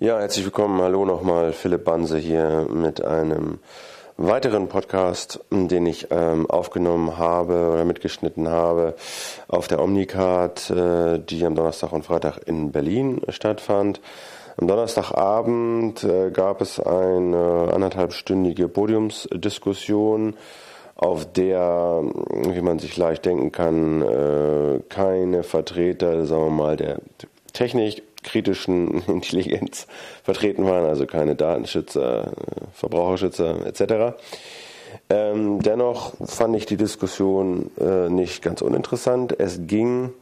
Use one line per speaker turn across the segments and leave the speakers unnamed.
Ja, herzlich willkommen. Hallo nochmal, Philipp Banse hier mit einem weiteren Podcast, den ich ähm, aufgenommen habe oder mitgeschnitten habe auf der Omnicard, äh, die am Donnerstag und Freitag in Berlin stattfand. Am Donnerstagabend äh, gab es eine anderthalbstündige Podiumsdiskussion, auf der, wie man sich leicht denken kann, äh, keine Vertreter, sagen wir mal, der Technik kritischen Intelligenz vertreten waren, also keine Datenschützer, Verbraucherschützer etc. Ähm, dennoch fand ich die Diskussion äh, nicht ganz uninteressant. Es ging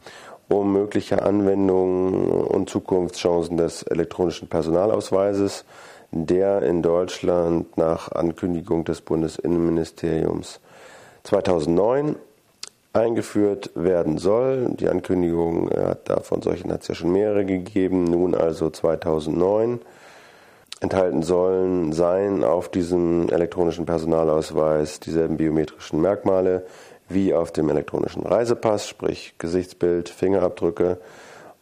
um mögliche Anwendungen und Zukunftschancen des elektronischen Personalausweises, der in Deutschland nach Ankündigung des Bundesinnenministeriums 2009 eingeführt werden soll. Die Ankündigung äh, hat davon solchen hat es ja schon mehrere gegeben. Nun also 2009 enthalten sollen sein auf diesem elektronischen Personalausweis dieselben biometrischen Merkmale wie auf dem elektronischen Reisepass, sprich Gesichtsbild, Fingerabdrücke,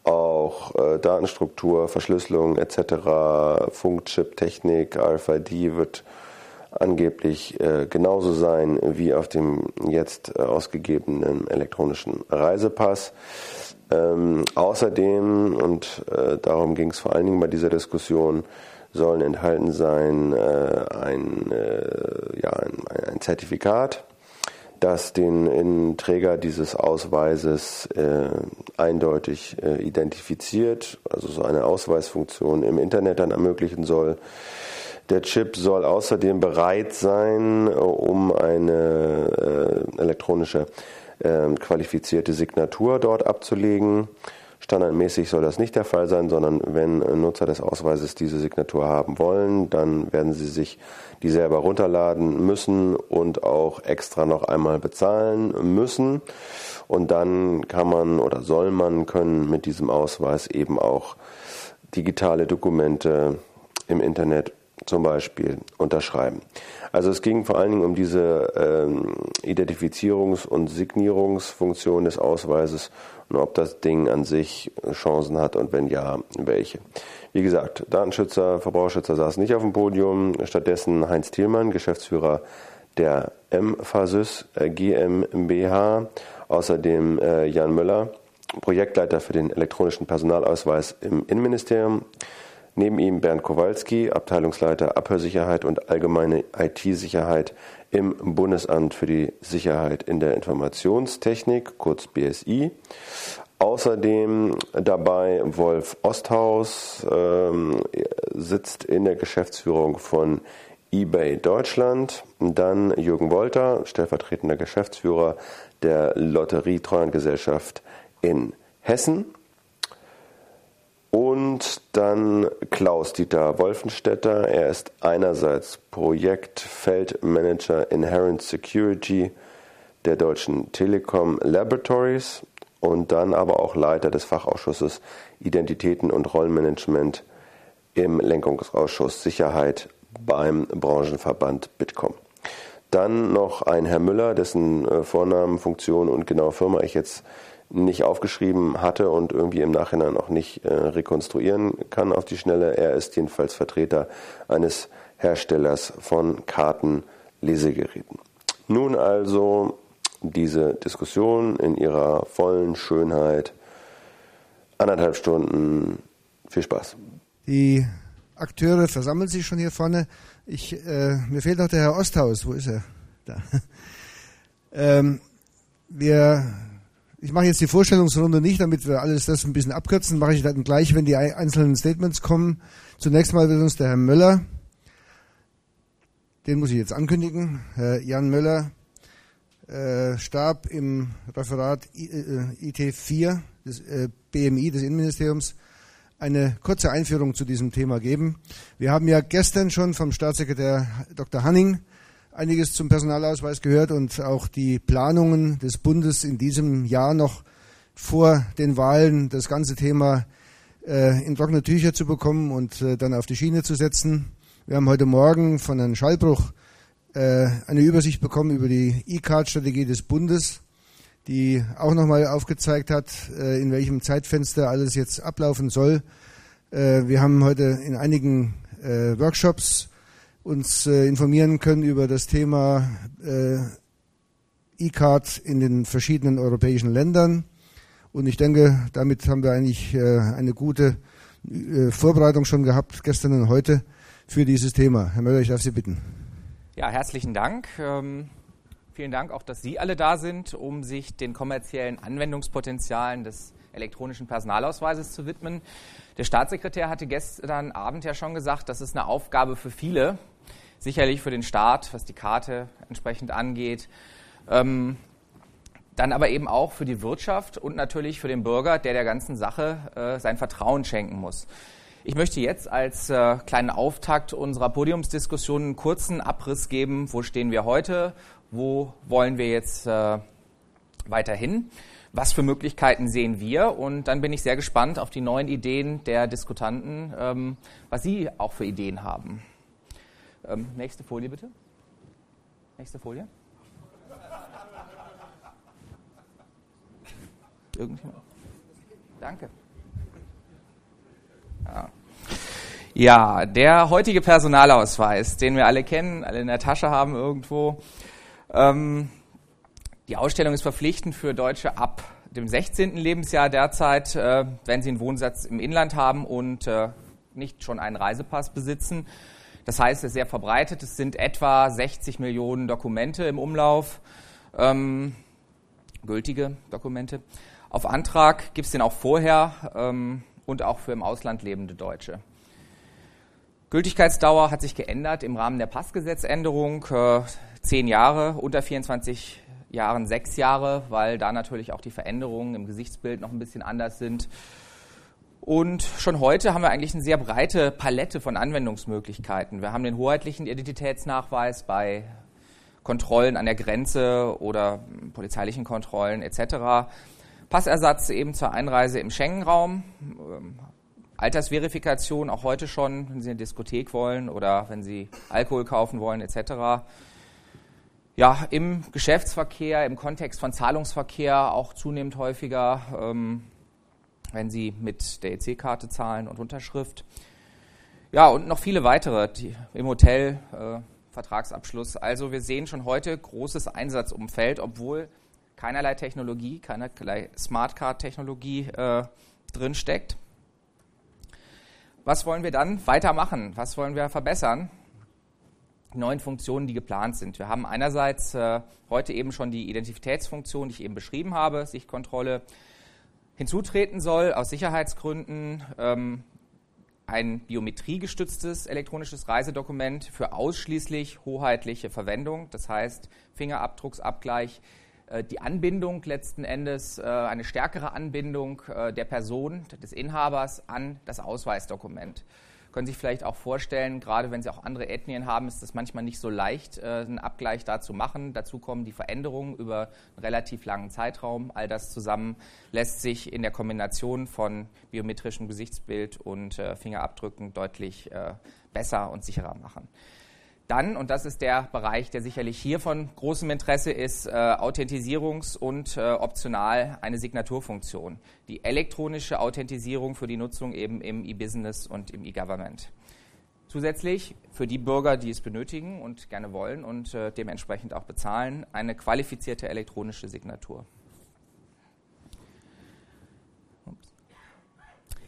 auch äh, Datenstruktur, Verschlüsselung etc., Funkchip-Technik, RFID wird angeblich äh, genauso sein wie auf dem jetzt äh, ausgegebenen elektronischen Reisepass. Ähm, außerdem, und äh, darum ging es vor allen Dingen bei dieser Diskussion, sollen enthalten sein äh, ein, äh, ja, ein, ein, Zertifikat, das den Träger dieses Ausweises äh, eindeutig identifiziert, also so eine Ausweisfunktion im Internet dann ermöglichen soll. Der Chip soll außerdem bereit sein, um eine äh, elektronische äh, qualifizierte Signatur dort abzulegen. Standardmäßig soll das nicht der Fall sein, sondern wenn Nutzer des Ausweises diese Signatur haben wollen, dann werden sie sich die selber runterladen müssen und auch extra noch einmal bezahlen müssen. Und dann kann man oder soll man können mit diesem Ausweis eben auch digitale Dokumente im Internet zum Beispiel unterschreiben. Also es ging vor allen Dingen um diese ähm, Identifizierungs- und Signierungsfunktion des Ausweises und ob das Ding an sich Chancen hat und wenn ja, welche. Wie gesagt, Datenschützer, Verbraucherschützer saßen nicht auf dem Podium, stattdessen Heinz Thielmann, Geschäftsführer der MFASYS äh, GmbH, außerdem äh, Jan Müller, Projektleiter für den elektronischen Personalausweis im Innenministerium, Neben ihm Bernd Kowalski, Abteilungsleiter Abhörsicherheit und allgemeine IT-Sicherheit im Bundesamt für die Sicherheit in der Informationstechnik, kurz BSI. Außerdem dabei Wolf Osthaus, ähm, sitzt in der Geschäftsführung von eBay Deutschland. Dann Jürgen Wolter, stellvertretender Geschäftsführer der Lotterietreuhandgesellschaft in Hessen. Und dann Klaus-Dieter Wolfenstädter. Er ist einerseits Projektfeldmanager Inherent Security der Deutschen Telekom Laboratories und dann aber auch Leiter des Fachausschusses Identitäten und Rollenmanagement im Lenkungsausschuss Sicherheit beim Branchenverband Bitkom. Dann noch ein Herr Müller, dessen äh, Vornamen, Funktion und genaue Firma ich jetzt nicht aufgeschrieben hatte und irgendwie im Nachhinein auch nicht äh, rekonstruieren kann auf die Schnelle. Er ist jedenfalls Vertreter eines Herstellers von Kartenlesegeräten. Nun also diese Diskussion in ihrer vollen Schönheit. Anderthalb Stunden. Viel Spaß.
Die Akteure versammeln sich schon hier vorne. Ich, äh, mir fehlt noch der Herr Osthaus. Wo ist er? Da. ähm, wir ich mache jetzt die Vorstellungsrunde nicht, damit wir alles das ein bisschen abkürzen, mache ich dann gleich, wenn die einzelnen Statements kommen. Zunächst mal wird uns der Herr Möller, den muss ich jetzt ankündigen, Herr Jan Möller, äh, starb im Referat IT4 äh, des äh, BMI, des Innenministeriums, eine kurze Einführung zu diesem Thema geben. Wir haben ja gestern schon vom Staatssekretär Dr. Hanning einiges zum Personalausweis gehört und auch die Planungen des Bundes in diesem Jahr noch vor den Wahlen das ganze Thema äh, in trockene Tücher zu bekommen und äh, dann auf die Schiene zu setzen. Wir haben heute Morgen von Herrn Schallbruch äh, eine Übersicht bekommen über die E-Card-Strategie des Bundes, die auch nochmal aufgezeigt hat, äh, in welchem Zeitfenster alles jetzt ablaufen soll. Äh, wir haben heute in einigen äh, Workshops uns äh, informieren können über das Thema äh, E-Card in den verschiedenen europäischen Ländern. Und ich denke, damit haben wir eigentlich äh, eine gute äh, Vorbereitung schon gehabt, gestern und heute, für dieses Thema. Herr Möller, ich darf Sie bitten.
Ja, herzlichen Dank. Ähm, vielen Dank auch, dass Sie alle da sind, um sich den kommerziellen Anwendungspotenzialen des elektronischen Personalausweises zu widmen. Der Staatssekretär hatte gestern Abend ja schon gesagt, das ist eine Aufgabe für viele, sicherlich für den Staat, was die Karte entsprechend angeht, ähm, dann aber eben auch für die Wirtschaft und natürlich für den Bürger, der der ganzen Sache äh, sein Vertrauen schenken muss. Ich möchte jetzt als äh, kleinen Auftakt unserer Podiumsdiskussion einen kurzen Abriss geben, wo stehen wir heute, wo wollen wir jetzt äh, weiterhin, was für Möglichkeiten sehen wir? Und dann bin ich sehr gespannt auf die neuen Ideen der Diskutanten, ähm, was sie auch für Ideen haben. Ähm, nächste Folie bitte. Nächste Folie. Irgendjemand? Danke. Ja. ja, der heutige Personalausweis, den wir alle kennen, alle in der Tasche haben irgendwo. Ähm, die Ausstellung ist verpflichtend für Deutsche ab dem 16. Lebensjahr derzeit, äh, wenn sie einen Wohnsatz im Inland haben und äh, nicht schon einen Reisepass besitzen. Das heißt, es ist sehr verbreitet. Es sind etwa 60 Millionen Dokumente im Umlauf, ähm, gültige Dokumente. Auf Antrag gibt es den auch vorher ähm, und auch für im Ausland lebende Deutsche. Gültigkeitsdauer hat sich geändert im Rahmen der Passgesetzänderung. Äh, zehn Jahre, unter 24 Jahren sechs Jahre, weil da natürlich auch die Veränderungen im Gesichtsbild noch ein bisschen anders sind. Und schon heute haben wir eigentlich eine sehr breite Palette von Anwendungsmöglichkeiten. Wir haben den hoheitlichen Identitätsnachweis bei Kontrollen an der Grenze oder polizeilichen Kontrollen etc. Passersatz eben zur Einreise im Schengen-Raum, ähm, Altersverifikation auch heute schon, wenn Sie eine Diskothek wollen oder wenn Sie Alkohol kaufen wollen etc. Ja, im Geschäftsverkehr, im Kontext von Zahlungsverkehr auch zunehmend häufiger, ähm, wenn Sie mit der EC-Karte zahlen und Unterschrift. Ja, und noch viele weitere die, im Hotel, äh, Vertragsabschluss. Also wir sehen schon heute großes Einsatzumfeld, obwohl keinerlei Technologie, keinerlei Smartcard-Technologie äh, drin steckt. Was wollen wir dann weitermachen? Was wollen wir verbessern? Die neuen Funktionen, die geplant sind. Wir haben einerseits äh, heute eben schon die Identitätsfunktion, die ich eben beschrieben habe, Sichtkontrolle, hinzutreten soll aus Sicherheitsgründen ähm, ein biometriegestütztes elektronisches Reisedokument für ausschließlich hoheitliche Verwendung, das heißt Fingerabdrucksabgleich äh, die Anbindung letzten Endes, äh, eine stärkere Anbindung äh, der Person, des Inhabers an das Ausweisdokument. Können sich vielleicht auch vorstellen, gerade wenn Sie auch andere Ethnien haben, ist es manchmal nicht so leicht, einen Abgleich da zu machen. Dazu kommen die Veränderungen über einen relativ langen Zeitraum. All das zusammen lässt sich in der Kombination von biometrischem Gesichtsbild und Fingerabdrücken deutlich besser und sicherer machen. Dann, und das ist der Bereich, der sicherlich hier von großem Interesse ist, äh, Authentisierungs- und äh, optional eine Signaturfunktion. Die elektronische Authentisierung für die Nutzung eben im E-Business und im E-Government. Zusätzlich für die Bürger, die es benötigen und gerne wollen und äh, dementsprechend auch bezahlen, eine qualifizierte elektronische Signatur.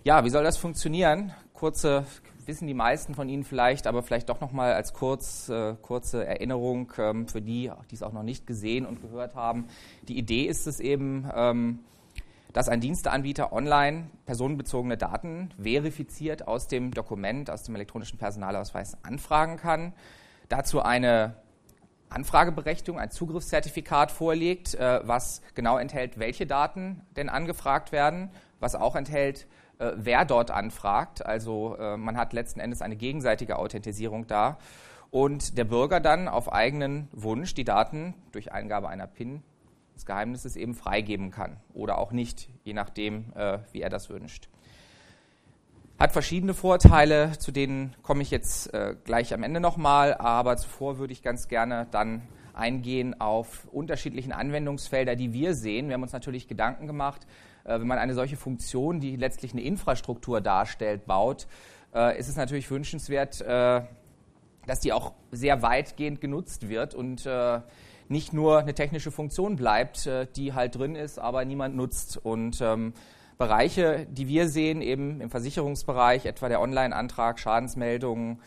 Ja, wie soll das funktionieren? Kurze wissen die meisten von Ihnen vielleicht, aber vielleicht doch noch mal als kurz, äh, kurze Erinnerung ähm, für die, die es auch noch nicht gesehen und gehört haben. Die Idee ist es eben, ähm, dass ein Diensteanbieter online personenbezogene Daten verifiziert aus dem Dokument, aus dem elektronischen Personalausweis anfragen kann. Dazu eine Anfrageberechtigung, ein Zugriffszertifikat vorlegt, äh, was genau enthält, welche Daten denn angefragt werden, was auch enthält, äh, wer dort anfragt. Also äh, man hat letzten Endes eine gegenseitige Authentisierung da. Und der Bürger dann auf eigenen Wunsch die Daten durch Eingabe einer PIN des Geheimnisses eben freigeben kann oder auch nicht, je nachdem, äh, wie er das wünscht. Hat verschiedene Vorteile, zu denen komme ich jetzt äh, gleich am Ende nochmal, aber zuvor würde ich ganz gerne dann eingehen auf unterschiedlichen Anwendungsfelder, die wir sehen. Wir haben uns natürlich Gedanken gemacht, wenn man eine solche Funktion, die letztlich eine Infrastruktur darstellt, baut, äh, ist es natürlich wünschenswert, äh, dass die auch sehr weitgehend genutzt wird und äh, nicht nur eine technische Funktion bleibt, äh, die halt drin ist, aber niemand nutzt. Und ähm, Bereiche, die wir sehen, eben im Versicherungsbereich, etwa der Online-Antrag, Schadensmeldungen,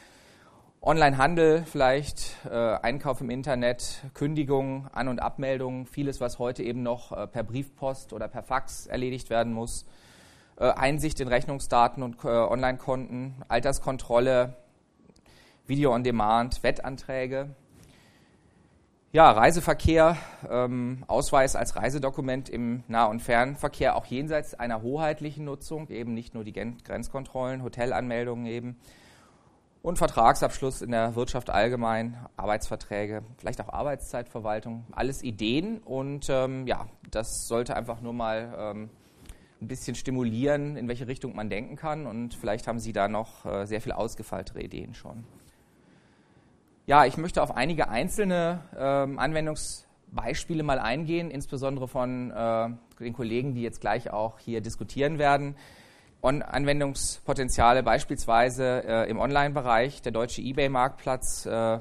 Online-Handel vielleicht, äh, Einkauf im Internet, Kündigung, An- und Abmeldungen, vieles, was heute eben noch äh, per Briefpost oder per Fax erledigt werden muss. Äh, Einsicht in Rechnungsdaten und äh, Online-Konten, Alterskontrolle, Video on Demand, Wettanträge. Ja, Reiseverkehr, ähm, Ausweis als Reisedokument im Nah- und Fernverkehr, auch jenseits einer hoheitlichen Nutzung, eben nicht nur die Grenzkontrollen, Hotelanmeldungen eben. Und Vertragsabschluss in der Wirtschaft allgemein, Arbeitsverträge, vielleicht auch Arbeitszeitverwaltung, alles Ideen. Und ähm, ja, das sollte einfach nur mal ähm, ein bisschen stimulieren, in welche Richtung man denken kann. Und vielleicht haben Sie da noch äh, sehr viel ausgefeiltere Ideen schon. Ja, ich möchte auf einige einzelne ähm, Anwendungsbeispiele mal eingehen, insbesondere von äh, den Kollegen, die jetzt gleich auch hier diskutieren werden. On Anwendungspotenziale beispielsweise äh, im Online-Bereich. Der deutsche eBay-Marktplatz äh,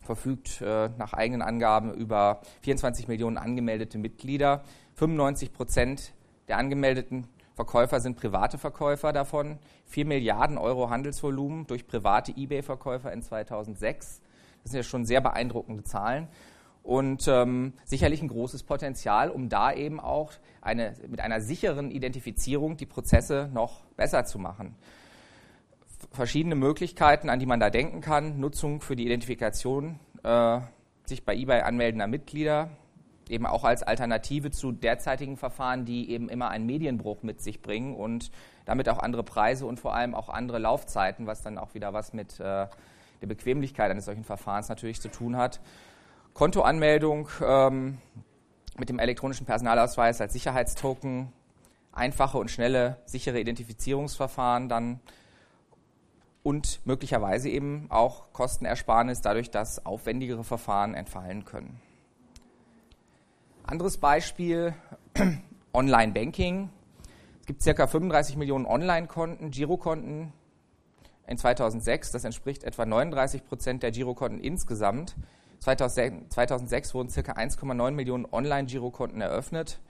verfügt äh, nach eigenen Angaben über 24 Millionen angemeldete Mitglieder. 95 Prozent der angemeldeten Verkäufer sind private Verkäufer davon. 4 Milliarden Euro Handelsvolumen durch private eBay-Verkäufer in 2006. Das sind ja schon sehr beeindruckende Zahlen und ähm, sicherlich ein großes Potenzial, um da eben auch eine, mit einer sicheren Identifizierung die Prozesse noch besser zu machen. Verschiedene Möglichkeiten, an die man da denken kann. Nutzung für die Identifikation äh, sich bei eBay anmeldender Mitglieder, eben auch als Alternative zu derzeitigen Verfahren, die eben immer einen Medienbruch mit sich bringen und damit auch andere Preise und vor allem auch andere Laufzeiten, was dann auch wieder was mit äh, der Bequemlichkeit eines solchen Verfahrens natürlich zu tun hat. Kontoanmeldung ähm, mit dem elektronischen Personalausweis als Sicherheitstoken, einfache und schnelle, sichere Identifizierungsverfahren dann und möglicherweise eben auch Kostenersparnis dadurch, dass aufwendigere Verfahren entfallen können. Anderes Beispiel, Online-Banking. Es gibt ca. 35 Millionen Online-Konten, Girokonten, in 2006. Das entspricht etwa 39 Prozent der Girokonten insgesamt. 2006 wurden ca. 1,9 Millionen Online-Girokonten eröffnet,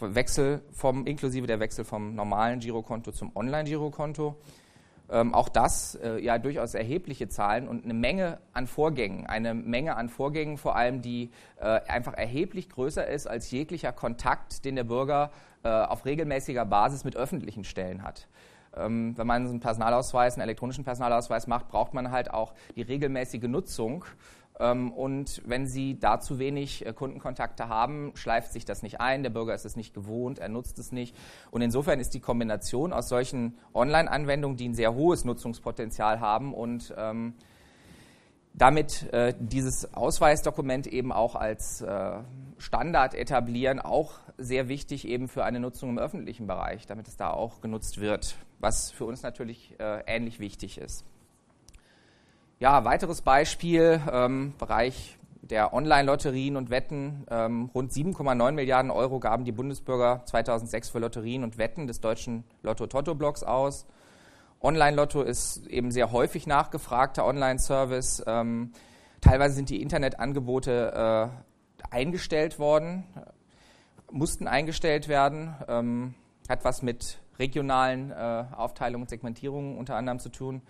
Wechsel vom, inklusive der Wechsel vom normalen Girokonto zum Online-Girokonto. Ähm, auch das äh, ja durchaus erhebliche Zahlen und eine Menge an Vorgängen, eine Menge an Vorgängen vor allem, die äh, einfach erheblich größer ist als jeglicher Kontakt, den der Bürger äh, auf regelmäßiger Basis mit öffentlichen Stellen hat. Ähm, wenn man einen Personalausweis, einen elektronischen Personalausweis macht, braucht man halt auch die regelmäßige Nutzung. Ähm, und wenn Sie da zu wenig äh, Kundenkontakte haben, schleift sich das nicht ein. Der Bürger ist es nicht gewohnt, er nutzt es nicht. Und insofern ist die Kombination aus solchen Online-Anwendungen, die ein sehr hohes Nutzungspotenzial haben und ähm, damit äh, dieses Ausweisdokument eben auch als äh, Standard etablieren, auch sehr wichtig eben für eine Nutzung im öffentlichen Bereich, damit es da auch genutzt wird, was für uns natürlich äh, ähnlich wichtig ist. Ja, weiteres Beispiel, ähm, Bereich der Online-Lotterien und Wetten. Ähm, rund 7,9 Milliarden Euro gaben die Bundesbürger 2006 für Lotterien und Wetten des deutschen Lotto-Totto-Blocks aus. Online-Lotto ist eben sehr häufig nachgefragter Online-Service. Ähm, teilweise sind die Internetangebote äh, eingestellt worden, mussten eingestellt werden. Ähm, hat was mit regionalen äh, Aufteilungen und Segmentierungen unter anderem zu tun.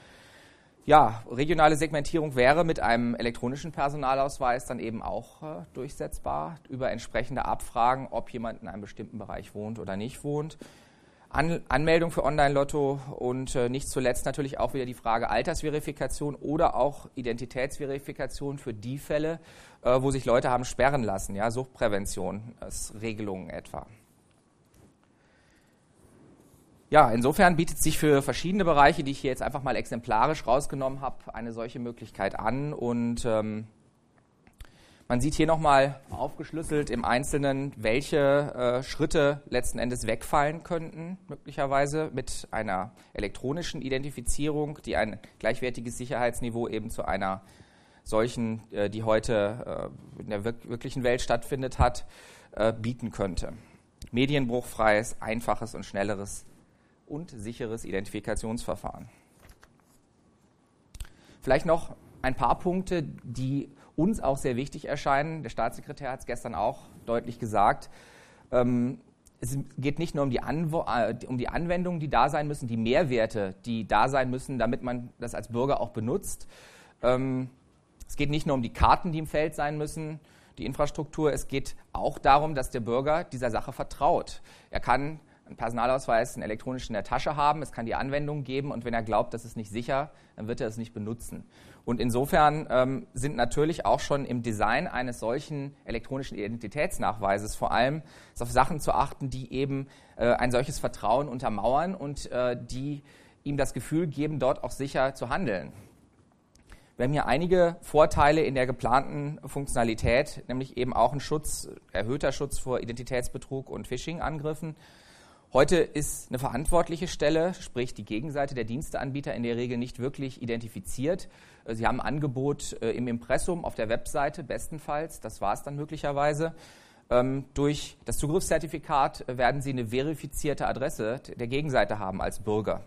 Ja, regionale Segmentierung wäre mit einem elektronischen Personalausweis dann eben auch äh, durchsetzbar über entsprechende Abfragen, ob jemand in einem bestimmten Bereich wohnt oder nicht wohnt. An Anmeldung für Online-Lotto und äh, nicht zuletzt natürlich auch wieder die Frage Altersverifikation oder auch Identitätsverifikation für die Fälle, äh, wo sich Leute haben sperren lassen, ja, Suchtprävention als Regelungen etwa. Ja, insofern bietet sich für verschiedene Bereiche, die ich hier jetzt einfach mal exemplarisch rausgenommen habe, eine solche Möglichkeit an und ähm, man sieht hier nochmal aufgeschlüsselt im Einzelnen, welche äh, Schritte letzten Endes wegfallen könnten, möglicherweise mit einer elektronischen Identifizierung, die ein gleichwertiges Sicherheitsniveau eben zu einer solchen, äh, die heute äh, in der wirklichen Welt stattfindet, hat, äh, bieten könnte. medienbruchfreies, einfaches und schnelleres und sicheres Identifikationsverfahren. Vielleicht noch ein paar Punkte, die uns auch sehr wichtig erscheinen. Der Staatssekretär hat es gestern auch deutlich gesagt. Ähm, es geht nicht nur um die, äh, um die Anwendungen, die da sein müssen, die Mehrwerte, die da sein müssen, damit man das als Bürger auch benutzt. Ähm, es geht nicht nur um die Karten, die im Feld sein müssen, die Infrastruktur. Es geht auch darum, dass der Bürger dieser Sache vertraut. Er kann einen Personalausweis, einen elektronischen in der Tasche haben, es kann die Anwendung geben und wenn er glaubt, das ist nicht sicher, dann wird er es nicht benutzen. Und insofern ähm, sind natürlich auch schon im Design eines solchen elektronischen Identitätsnachweises vor allem auf Sachen zu achten, die eben äh, ein solches Vertrauen untermauern und äh, die ihm das Gefühl geben, dort auch sicher zu handeln. Wir haben hier einige Vorteile in der geplanten Funktionalität, nämlich eben auch ein Schutz, erhöhter Schutz vor Identitätsbetrug und Phishing-Angriffen. Heute ist eine verantwortliche Stelle, sprich die Gegenseite der Diensteanbieter in der Regel nicht wirklich identifiziert. Äh, sie haben ein Angebot äh, im Impressum auf der Webseite, bestenfalls, das war es dann möglicherweise. Ähm, durch das Zugriffszertifikat werden Sie eine verifizierte Adresse der Gegenseite haben als Bürger.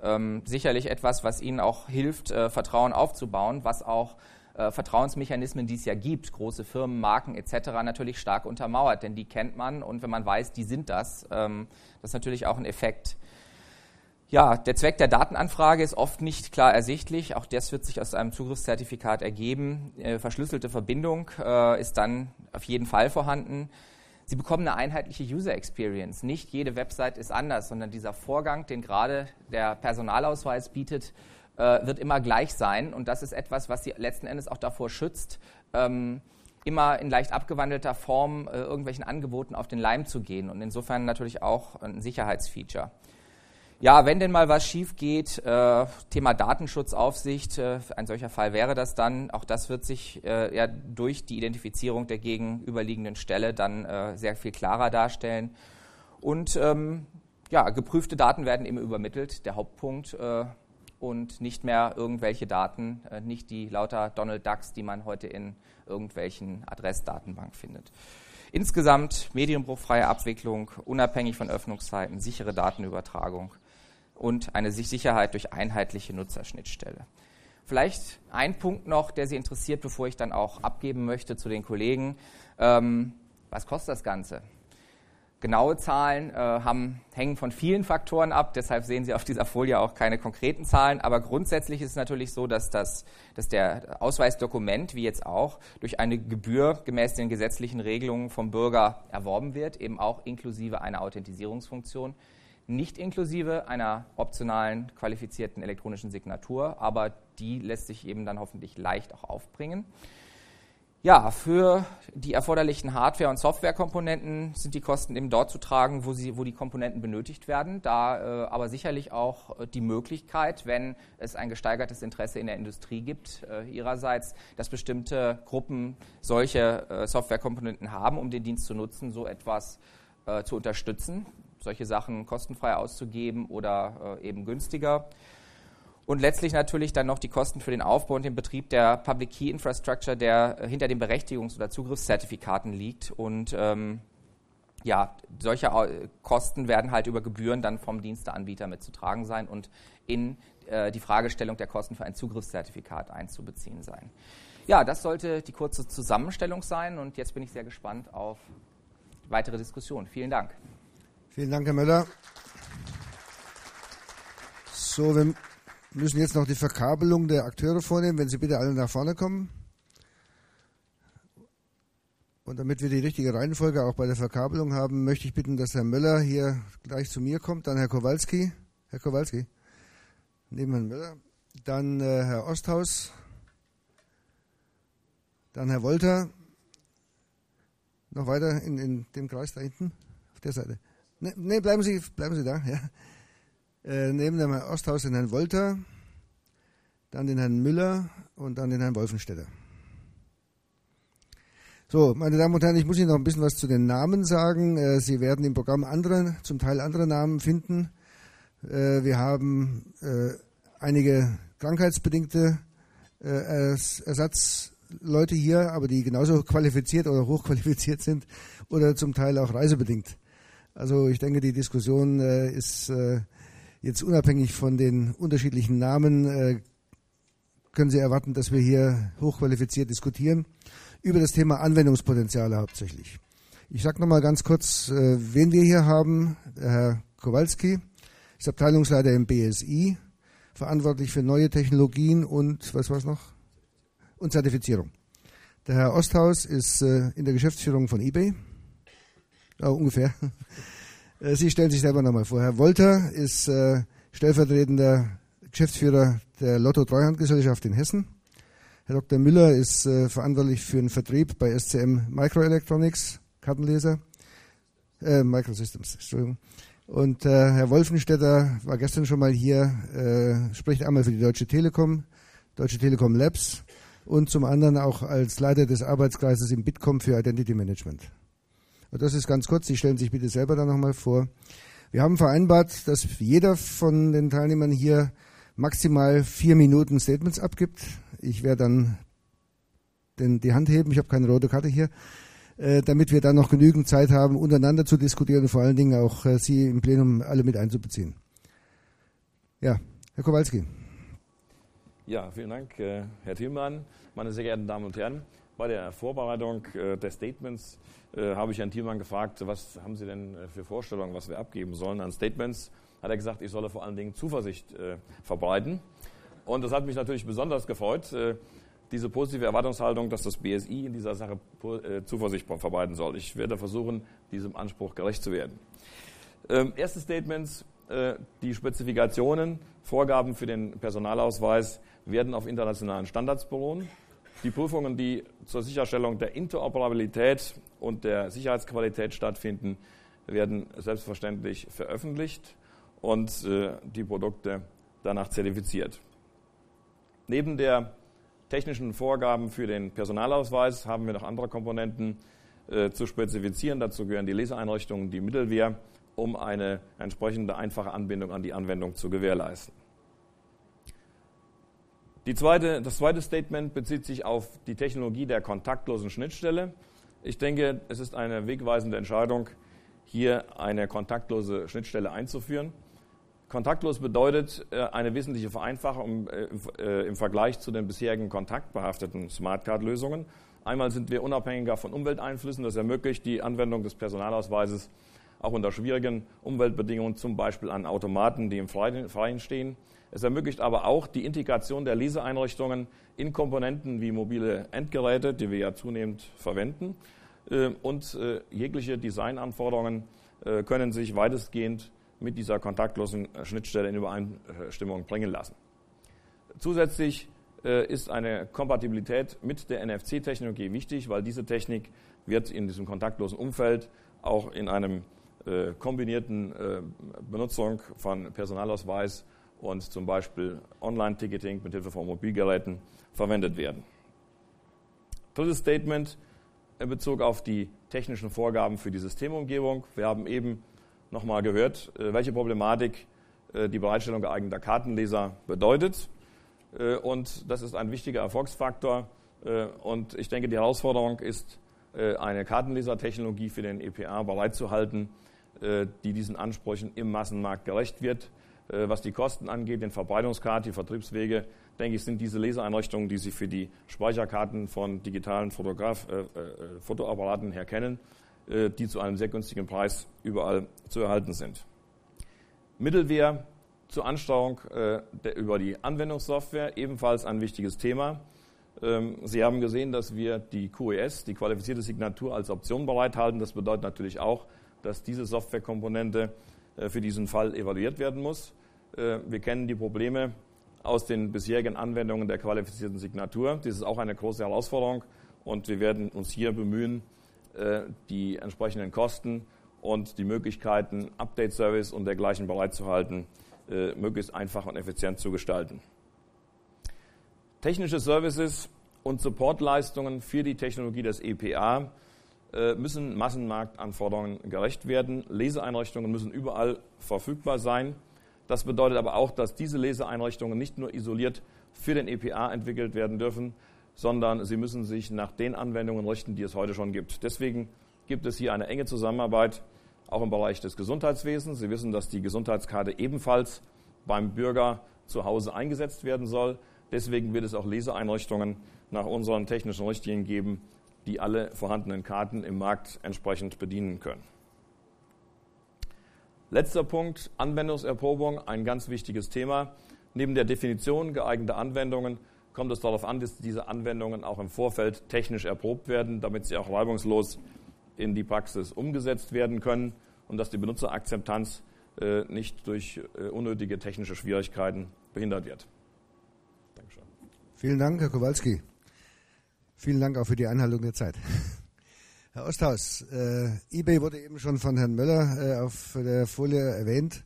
Ähm, sicherlich etwas, was Ihnen auch hilft, äh, Vertrauen aufzubauen, was auch äh, Vertrauensmechanismen, die es ja gibt, große Firmen, Marken etc., natürlich stark untermauert, denn die kennt man und wenn man weiß, die sind das, ähm, das ist natürlich auch ein Effekt. Ja, der Zweck der Datenanfrage ist oft nicht klar ersichtlich. Auch das wird sich aus einem Zugriffszertifikat ergeben. Äh, verschlüsselte Verbindung äh, ist dann auf jeden Fall vorhanden. Sie bekommen eine einheitliche User Experience. Nicht jede Website ist anders, sondern dieser Vorgang, den gerade der Personalausweis bietet, äh, wird immer gleich sein. Und das ist etwas, was sie letzten Endes auch davor schützt, ähm, immer in leicht abgewandelter Form äh, irgendwelchen Angeboten auf den Leim zu gehen. Und insofern natürlich auch ein Sicherheitsfeature. Ja, wenn denn mal was schief geht, äh, Thema Datenschutzaufsicht, äh, ein solcher Fall wäre das dann. Auch das wird sich äh, ja durch die Identifizierung der gegenüberliegenden Stelle dann äh, sehr viel klarer darstellen. Und ähm, ja, geprüfte Daten werden eben übermittelt. Der Hauptpunkt äh, und nicht mehr irgendwelche Daten, äh, nicht die lauter Donald Ducks, die man heute in irgendwelchen Adressdatenbanken findet. Insgesamt medienbruchfreie Abwicklung, unabhängig von Öffnungszeiten, sichere Datenübertragung und eine Sicherheit durch einheitliche Nutzerschnittstelle. Vielleicht ein Punkt noch, der Sie interessiert, bevor ich dann auch abgeben möchte zu den Kollegen. Ähm, was kostet das Ganze? Genaue Zahlen äh, haben, hängen von vielen Faktoren ab, deshalb sehen Sie auf dieser Folie auch keine konkreten Zahlen. Aber grundsätzlich ist es natürlich so, dass, das, dass der Ausweisdokument, wie jetzt auch, durch eine Gebühr gemäß den gesetzlichen Regelungen vom Bürger erworben wird, eben auch inklusive einer Authentisierungsfunktion, nicht inklusive einer optionalen qualifizierten elektronischen Signatur, aber die lässt sich eben dann hoffentlich leicht auch aufbringen. Ja, für die erforderlichen Hardware- und Softwarekomponenten sind die Kosten eben dort zu tragen, wo, sie, wo die Komponenten benötigt werden. Da äh, aber sicherlich auch die Möglichkeit, wenn es ein gesteigertes Interesse in der Industrie gibt, äh, ihrerseits, dass bestimmte Gruppen solche äh, Softwarekomponenten haben, um den Dienst zu nutzen, so etwas äh, zu unterstützen, solche Sachen kostenfrei auszugeben oder äh, eben günstiger. Und letztlich natürlich dann noch die Kosten für den Aufbau und den Betrieb der Public Key Infrastructure, der äh, hinter den Berechtigungs- oder Zugriffszertifikaten liegt. Und ähm, ja, solche äh, Kosten werden halt über Gebühren dann vom Diensteanbieter mitzutragen sein und in äh, die Fragestellung der Kosten für ein Zugriffszertifikat einzubeziehen sein. Ja, das sollte die kurze Zusammenstellung sein und jetzt bin ich sehr gespannt auf weitere Diskussionen. Vielen Dank.
Vielen Dank, Herr Möller. So, wir müssen jetzt noch die Verkabelung der Akteure vornehmen, wenn Sie bitte alle nach vorne kommen. Und damit wir die richtige Reihenfolge auch bei der Verkabelung haben, möchte ich bitten, dass Herr Möller hier gleich zu mir kommt, dann Herr Kowalski, Herr Kowalski, neben Herrn Möller, dann äh, Herr Osthaus, dann Herr Wolter, noch weiter in, in dem Kreis da hinten, auf der Seite. Ne, ne bleiben Sie, bleiben Sie da, ja. Äh, neben dem Herrn Osthaus den Herrn Wolter, dann den Herrn Müller und dann den Herrn Wolfenstädter. So, meine Damen und Herren, ich muss Ihnen noch ein bisschen was zu den Namen sagen. Äh, Sie werden im Programm andere, zum Teil andere Namen finden. Äh, wir haben einige krankheitsbedingte Ersatzleute hier, aber die genauso qualifiziert oder hochqualifiziert sind oder zum Teil auch reisebedingt. Also ich denke, die Diskussion ist jetzt unabhängig von den unterschiedlichen Namen, äh, können Sie erwarten, dass wir hier hochqualifiziert diskutieren über das Thema Anwendungspotenziale hauptsächlich. Ich sage nochmal ganz kurz, äh, wen wir hier haben. Der Herr Kowalski ist Abteilungsleiter im BSI, verantwortlich für neue Technologien und was war es noch? Und Zertifizierung. Der Herr Osthaus ist äh, in der Geschäftsführung von eBay. Oh, ungefähr. Äh, Sie stellen sich selber nochmal vor. Herr Wolter ist äh, stellvertretender Geschäftsführer der Lotto Treuhandgesellschaft in Hessen. Herr Dr. Müller ist äh, verantwortlich für den Vertrieb bei SCM Microelectronics, Kartenleser, äh, Microsystems, Entschuldigung. Und äh, Herr Wolfenstädter war gestern schon mal hier, äh, spricht einmal für die Deutsche Telekom, Deutsche Telekom Labs und zum anderen auch als Leiter des Arbeitskreises im Bitkom für Identity Management. Das ist ganz kurz, Sie stellen sich bitte selber dann nochmal vor. Wir haben vereinbart, dass jeder von den Teilnehmern hier maximal vier Minuten Statements abgibt. Ich werde dann den, die Hand heben, ich habe keine rote Karte hier, äh, damit wir dann noch genügend Zeit haben, untereinander zu diskutieren und vor allen Dingen auch äh, Sie im Plenum alle mit einzubeziehen. Ja, Herr Kowalski.
Ja, vielen Dank, äh, Herr Thielmann. Meine sehr geehrten Damen und Herren, bei der Vorbereitung äh, des Statements äh, habe ich Herrn Thielmann gefragt, was haben Sie denn für Vorstellungen, was wir abgeben sollen an Statements. Hat er gesagt, ich solle vor allen Dingen Zuversicht verbreiten. Und das hat mich natürlich besonders gefreut, diese positive Erwartungshaltung, dass das BSI in dieser Sache Zuversicht verbreiten soll. Ich werde versuchen, diesem Anspruch gerecht zu werden. Ähm, erste Statements, die Spezifikationen, Vorgaben für den Personalausweis werden auf internationalen Standards beruhen. Die Prüfungen, die zur Sicherstellung der Interoperabilität und der Sicherheitsqualität stattfinden, werden selbstverständlich veröffentlicht und äh, die Produkte danach zertifiziert. Neben der technischen Vorgaben für den Personalausweis haben wir noch andere Komponenten äh, zu spezifizieren. Dazu gehören die Leseeinrichtungen, die Mittelwehr, um eine entsprechende einfache Anbindung an die Anwendung zu gewährleisten. Zweite, das zweite Statement bezieht sich auf die Technologie der kontaktlosen Schnittstelle. Ich denke, es ist eine wegweisende Entscheidung, hier eine kontaktlose Schnittstelle einzuführen. Kontaktlos bedeutet äh, eine wesentliche Vereinfachung äh, äh, im Vergleich zu den bisherigen kontaktbehafteten Smartcard-Lösungen. Einmal sind wir unabhängiger von Umwelteinflüssen. Das ermöglicht die Anwendung des Personalausweises auch unter schwierigen Umweltbedingungen, zum Beispiel an Automaten, die im Freien stehen. Es ermöglicht aber auch die Integration der Leseeinrichtungen in Komponenten wie mobile Endgeräte, die wir ja zunehmend verwenden. Äh, und äh, jegliche Designanforderungen äh, können sich weitestgehend mit dieser kontaktlosen Schnittstelle in Übereinstimmung bringen lassen. Zusätzlich ist eine Kompatibilität mit der NFC-Technologie wichtig, weil diese Technik wird in diesem kontaktlosen Umfeld auch in einem kombinierten Benutzung von Personalausweis und zum Beispiel Online-Ticketing mit Hilfe von Mobilgeräten verwendet werden. Drittes Statement in Bezug auf die technischen Vorgaben für die Systemumgebung. Wir haben eben nochmal gehört, äh, welche Problematik äh, die Bereitstellung geeigneter Kartenleser bedeutet. Äh, und das ist ein wichtiger Erfolgsfaktor. Und ich denke, die Herausforderung ist, eine Kartenlesertechnologie für den EPA bereitzuhalten, die diesen Ansprüchen im Massenmarkt gerecht wird. Äh, was die Kosten angeht, den Verbreitungsgrad, die Vertriebswege, denke ich, sind diese Leseeinrichtungen, die Sie für die Speicherkarten von digitalen Fotograf, äh, äh, Fotoapparaten her kennen, äh, die zu einem sehr günstigen Preis überall zu erhalten sind. Mittelwehr zur Ansteuerung äh, der, über die Anwendungssoftware, ebenfalls ein wichtiges Thema. Ähm, Sie haben gesehen, dass wir die QES, die qualifizierte Signatur, als Option bereithalten. Das bedeutet natürlich auch, dass diese Softwarekomponente für diesen Fall evaluiert werden muss. Äh, wir kennen die Probleme aus den bisherigen Anwendungen der qualifizierten Signatur. Dies ist auch eine große Herausforderung und wir werden uns hier bemühen, äh, die entsprechenden Kosten und die Möglichkeiten, Update-Service und dergleichen bereitzuhalten, möglichst einfach und effizient zu gestalten. Technische Services und Supportleistungen für die Technologie des EPA äh, müssen Massenmarktanforderungen gerecht werden. Leseeinrichtungen müssen überall verfügbar sein. Das bedeutet aber auch, dass diese Leseeinrichtungen nicht nur isoliert für den EPA entwickelt werden dürfen, sondern sie müssen sich nach den Anwendungen richten, die es heute schon gibt. Deswegen gibt es hier eine enge Zusammenarbeit auch im Bereich des Gesundheitswesens. Sie wissen, dass die Gesundheitskarte ebenfalls beim Bürger zu Hause eingesetzt werden soll. Deswegen wird es auch Leseeinrichtungen nach unseren technischen Richtlinien geben, die alle vorhandenen Karten im Markt entsprechend bedienen können. Letzter Punkt, Anwendungserprobung, ein ganz wichtiges Thema. Neben der Definition geeigneter Anwendungen kommt es darauf an, dass diese Anwendungen auch im Vorfeld technisch erprobt werden, damit sie auch reibungslos in die Praxis umgesetzt werden können und dass die Benutzerakzeptanz äh, nicht durch äh, unnötige technische Schwierigkeiten behindert wird.
Dankeschön. Vielen Dank, Herr Kowalski. Vielen Dank auch für die Einhaltung der Zeit. Herr Osthaus, äh, eBay wurde eben schon von Herrn Möller äh, auf der Folie erwähnt.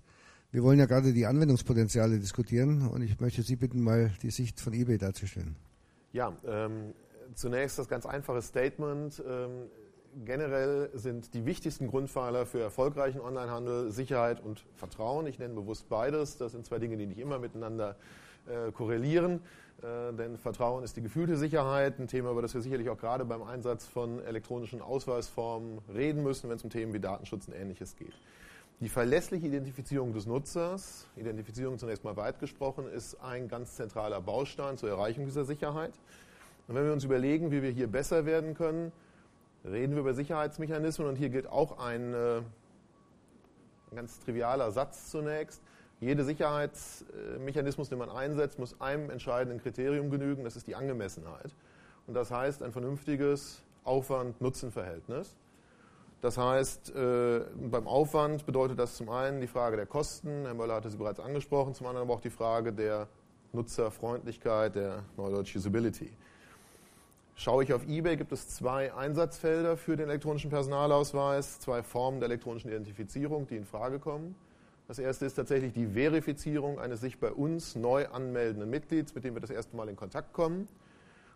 Wir wollen ja gerade die Anwendungspotenziale diskutieren und ich möchte Sie bitten, mal die Sicht von eBay darzustellen.
Ja, ähm, zunächst das ganz einfache Statement. Ähm, generell sind die wichtigsten Grundpfeiler für erfolgreichen Onlinehandel Sicherheit und Vertrauen. Ich nenne bewusst beides. Das sind zwei Dinge, die nicht immer miteinander äh, korrelieren. Äh, denn Vertrauen ist die gefühlte Sicherheit, ein Thema, über das wir sicherlich auch gerade beim Einsatz von elektronischen Ausweisformen reden müssen, wenn es um Themen wie Datenschutz und Ähnliches geht. Die verlässliche Identifizierung des Nutzers, Identifizierung zunächst mal weit gesprochen, ist ein ganz zentraler Baustein zur Erreichung dieser Sicherheit. Und wenn wir uns überlegen, wie wir hier besser werden können, reden wir über Sicherheitsmechanismen und hier gilt auch ein, äh, ein ganz trivialer Satz zunächst. Jeder Sicherheitsmechanismus, den man einsetzt, muss einem entscheidenden Kriterium genügen, das ist die Angemessenheit. Und das heißt ein vernünftiges Aufwand-Nutzen-Verhältnis. Das heißt, äh, beim Aufwand bedeutet das zum einen die Frage der Kosten, Herr Möller hatte sie bereits angesprochen, zum anderen aber auch die Frage der Nutzerfreundlichkeit, der Neudeutsch Usability. Schaue ich auf eBay, gibt es zwei Einsatzfelder für den elektronischen Personalausweis, zwei Formen der elektronischen Identifizierung, die in Frage kommen. Das erste ist tatsächlich die Verifizierung eines sich bei uns neu anmeldenden Mitglieds, mit dem wir das erste Mal in Kontakt kommen.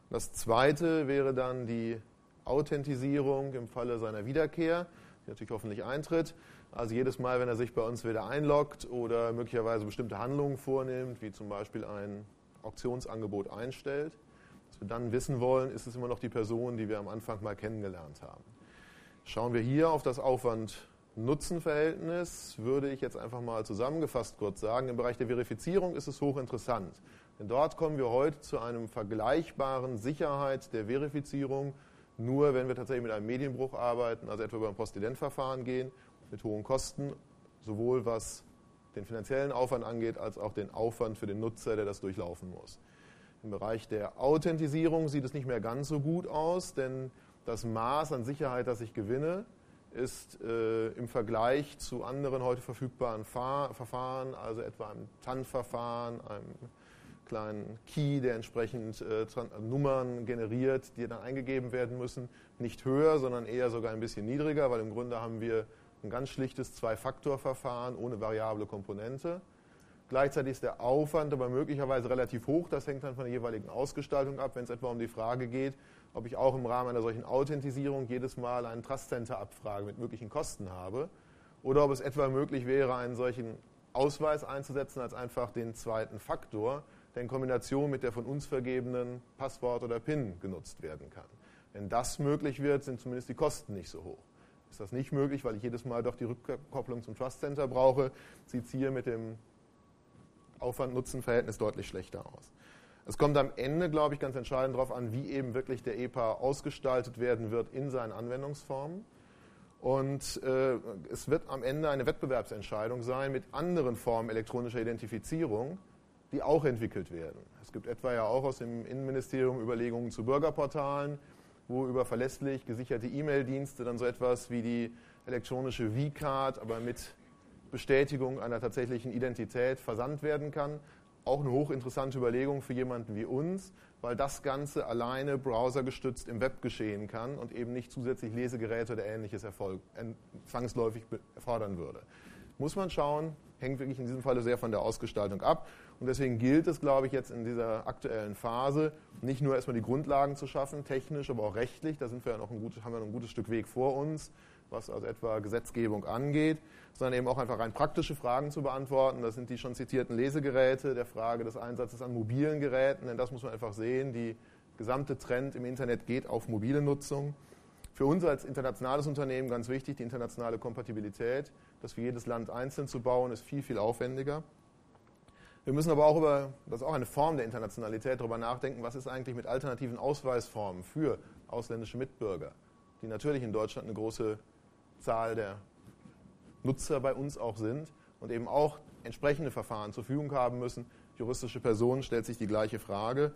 Das zweite wäre dann die Authentisierung im Falle seiner Wiederkehr, die natürlich hoffentlich eintritt. Also jedes Mal, wenn er sich bei uns wieder einloggt oder möglicherweise bestimmte Handlungen vornimmt, wie zum Beispiel ein Auktionsangebot einstellt, dass wir dann wissen wollen, ist es immer noch die Person, die wir am Anfang mal kennengelernt haben. Schauen wir hier auf das Aufwand Nutzenverhältnis würde ich jetzt einfach mal zusammengefasst kurz sagen. Im Bereich der Verifizierung ist es hochinteressant. Denn dort kommen wir heute zu einem vergleichbaren Sicherheit der Verifizierung, nur wenn wir tatsächlich mit einem Medienbruch arbeiten, also etwa über ein Postidentverfahren gehen, mit hohen Kosten, sowohl was den finanziellen Aufwand angeht, als auch den Aufwand für den Nutzer, der das durchlaufen muss. Im Bereich der Authentisierung sieht es nicht mehr ganz so gut aus, denn das Maß an Sicherheit, das ich gewinne, ist äh, im Vergleich zu anderen heute verfügbaren Fahr Verfahren, also etwa einem TAN-Verfahren, einem kleinen Key, der entsprechend äh, Nummern generiert, die dann eingegeben werden müssen, nicht höher, sondern eher sogar ein bisschen niedriger, weil im Grunde haben wir ein ganz schlichtes Zwei-Faktor-Verfahren ohne variable Komponente. Gleichzeitig ist der Aufwand aber möglicherweise relativ hoch. Das hängt dann von der jeweiligen Ausgestaltung ab, wenn es etwa um die Frage geht, ob ich auch im Rahmen einer solchen Authentisierung jedes Mal einen Trust Center Abfrage mit möglichen Kosten habe oder ob es etwa möglich wäre, einen solchen Ausweis einzusetzen als einfach den zweiten Faktor, der in Kombination mit der von uns vergebenen Passwort oder PIN genutzt werden kann. Wenn das möglich wird, sind zumindest die Kosten nicht so hoch. Ist das nicht möglich, weil ich jedes Mal doch die Rückkopplung zum Trust Center brauche, sieht es hier mit dem Aufwand-Nutzen-Verhältnis deutlich schlechter aus. Es kommt am Ende, glaube ich, ganz entscheidend darauf an, wie eben wirklich der EPA ausgestaltet werden wird in seinen Anwendungsformen. Und äh, es wird am Ende eine Wettbewerbsentscheidung sein mit anderen Formen elektronischer Identifizierung, die auch entwickelt werden. Es gibt etwa ja auch aus dem Innenministerium Überlegungen zu Bürgerportalen, wo über verlässlich gesicherte E-Mail-Dienste dann so etwas wie die elektronische V-Card, aber mit Bestätigung einer tatsächlichen Identität versandt werden kann auch eine hochinteressante Überlegung für jemanden wie uns, weil das Ganze alleine browsergestützt im Web geschehen kann und eben nicht zusätzlich Lesegeräte oder ähnliches Erfolg, zwangsläufig erfordern würde. Muss man schauen, hängt wirklich in diesem Falle sehr von der Ausgestaltung ab. Und deswegen gilt es, glaube ich, jetzt in dieser aktuellen Phase, nicht nur erstmal die Grundlagen zu schaffen, technisch, aber auch rechtlich. Da sind wir ja noch ein gutes, haben wir noch ein gutes Stück Weg vor uns, was also etwa Gesetzgebung angeht, sondern eben auch einfach rein praktische Fragen zu beantworten. Das sind die schon zitierten Lesegeräte, der Frage des Einsatzes an mobilen Geräten, denn das muss man einfach sehen. Die gesamte Trend im Internet geht auf mobile Nutzung. Für uns als internationales Unternehmen ganz wichtig, die internationale Kompatibilität. Das für jedes Land einzeln zu bauen, ist viel, viel aufwendiger. Wir müssen aber auch über, das ist auch eine Form der Internationalität, darüber nachdenken, was ist eigentlich mit alternativen Ausweisformen für ausländische Mitbürger, die natürlich in Deutschland eine große Zahl der Nutzer bei uns auch sind und eben auch entsprechende Verfahren zur Verfügung haben müssen. Juristische Personen stellt sich die gleiche Frage.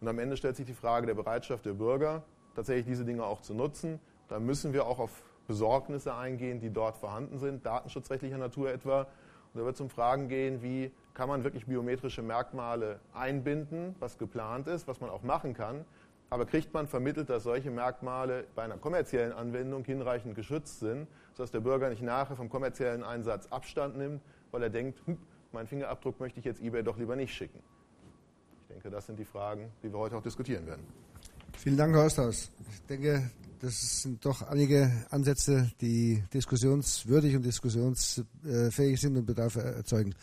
Und am Ende stellt sich die Frage der Bereitschaft der Bürger, tatsächlich diese Dinge auch zu nutzen. Da müssen wir auch auf Besorgnisse eingehen, die dort vorhanden sind, datenschutzrechtlicher Natur etwa. Und da wird es um Fragen gehen, wie kann man wirklich biometrische Merkmale einbinden, was geplant ist, was man auch machen kann. Aber kriegt man vermittelt, dass solche Merkmale bei einer kommerziellen Anwendung hinreichend geschützt sind, sodass der Bürger nicht nachher vom kommerziellen Einsatz Abstand nimmt, weil er denkt, hm, meinen Fingerabdruck möchte ich jetzt eBay doch lieber nicht schicken. Ich denke, das sind die Fragen, die wir heute auch diskutieren werden.
Vielen Dank, Herr Osthaus. Ich denke, das sind doch einige Ansätze, die diskussionswürdig und diskussionsfähig sind und Bedarf erzeugen.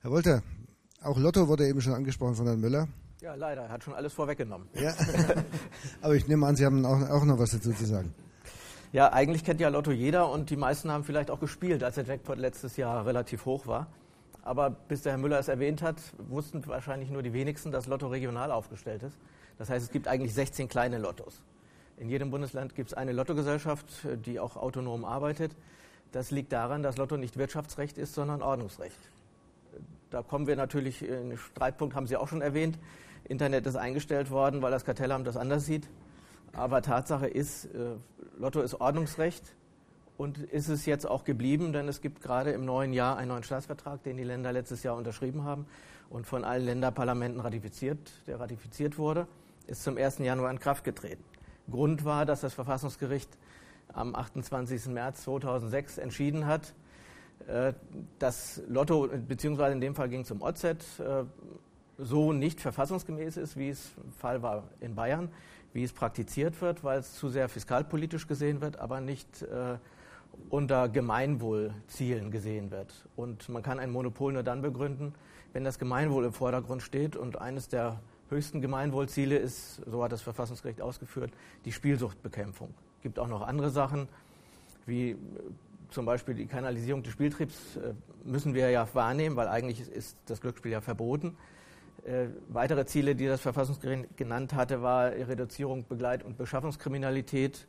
Herr Wolter, auch Lotto wurde eben schon angesprochen von Herrn Müller.
Ja, leider, er hat schon alles vorweggenommen.
Ja. Aber ich nehme an, Sie haben auch, auch noch was dazu zu sagen.
Ja, eigentlich kennt ja Lotto jeder und die meisten haben vielleicht auch gespielt, als der Jackpot letztes Jahr relativ hoch war. Aber bis der Herr Müller es erwähnt hat, wussten wahrscheinlich nur die wenigsten, dass Lotto regional aufgestellt ist. Das heißt, es gibt eigentlich 16 kleine Lottos. In jedem Bundesland gibt es eine Lottogesellschaft, die auch autonom arbeitet. Das liegt daran, dass Lotto nicht Wirtschaftsrecht ist, sondern Ordnungsrecht. Da kommen wir natürlich, in den Streitpunkt haben Sie auch schon erwähnt. Internet ist eingestellt worden, weil das Kartellamt das anders sieht. Aber Tatsache ist, äh, Lotto ist Ordnungsrecht und ist es jetzt auch geblieben, denn es gibt gerade im neuen Jahr einen neuen Staatsvertrag, den die Länder letztes Jahr unterschrieben haben und von allen Länderparlamenten ratifiziert, der ratifiziert wurde, ist zum 1. Januar in Kraft getreten. Grund war, dass das Verfassungsgericht am 28. März 2006 entschieden hat, äh, dass Lotto, beziehungsweise in dem Fall ging es um OZ, äh, so nicht verfassungsgemäß ist, wie es Fall war in Bayern, wie es praktiziert wird, weil es zu sehr fiskalpolitisch gesehen wird, aber nicht äh, unter Gemeinwohlzielen gesehen wird. Und man kann ein Monopol nur dann begründen, wenn das Gemeinwohl im Vordergrund steht. Und eines der höchsten Gemeinwohlziele ist, so hat das Verfassungsgericht ausgeführt, die Spielsuchtbekämpfung. Es gibt auch noch andere Sachen, wie äh, zum Beispiel die Kanalisierung des Spieltriebs äh, müssen wir ja wahrnehmen, weil eigentlich ist das Glücksspiel ja verboten. Äh, weitere Ziele, die das Verfassungsgericht genannt hatte, war Reduzierung Begleit- und Beschaffungskriminalität,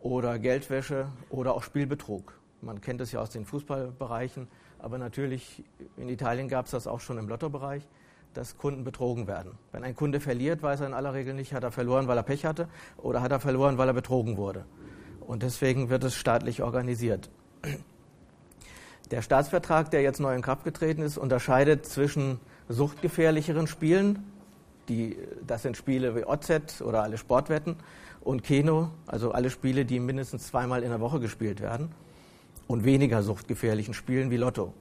oder Geldwäsche oder auch Spielbetrug. Man kennt es ja aus den Fußballbereichen, aber natürlich in Italien gab es das auch schon im Lottobereich, dass Kunden betrogen werden. Wenn ein Kunde verliert, weiß er in aller Regel nicht, hat er verloren, weil er Pech hatte oder hat er verloren, weil er betrogen wurde. Und deswegen wird es staatlich organisiert. Der Staatsvertrag, der jetzt neu in Kraft getreten ist, unterscheidet zwischen suchtgefährlicheren Spielen, die, das sind Spiele wie OZ oder alle Sportwetten, und Keno, also alle Spiele, die mindestens zweimal in der Woche gespielt werden und weniger suchtgefährlichen Spielen wie Lotto.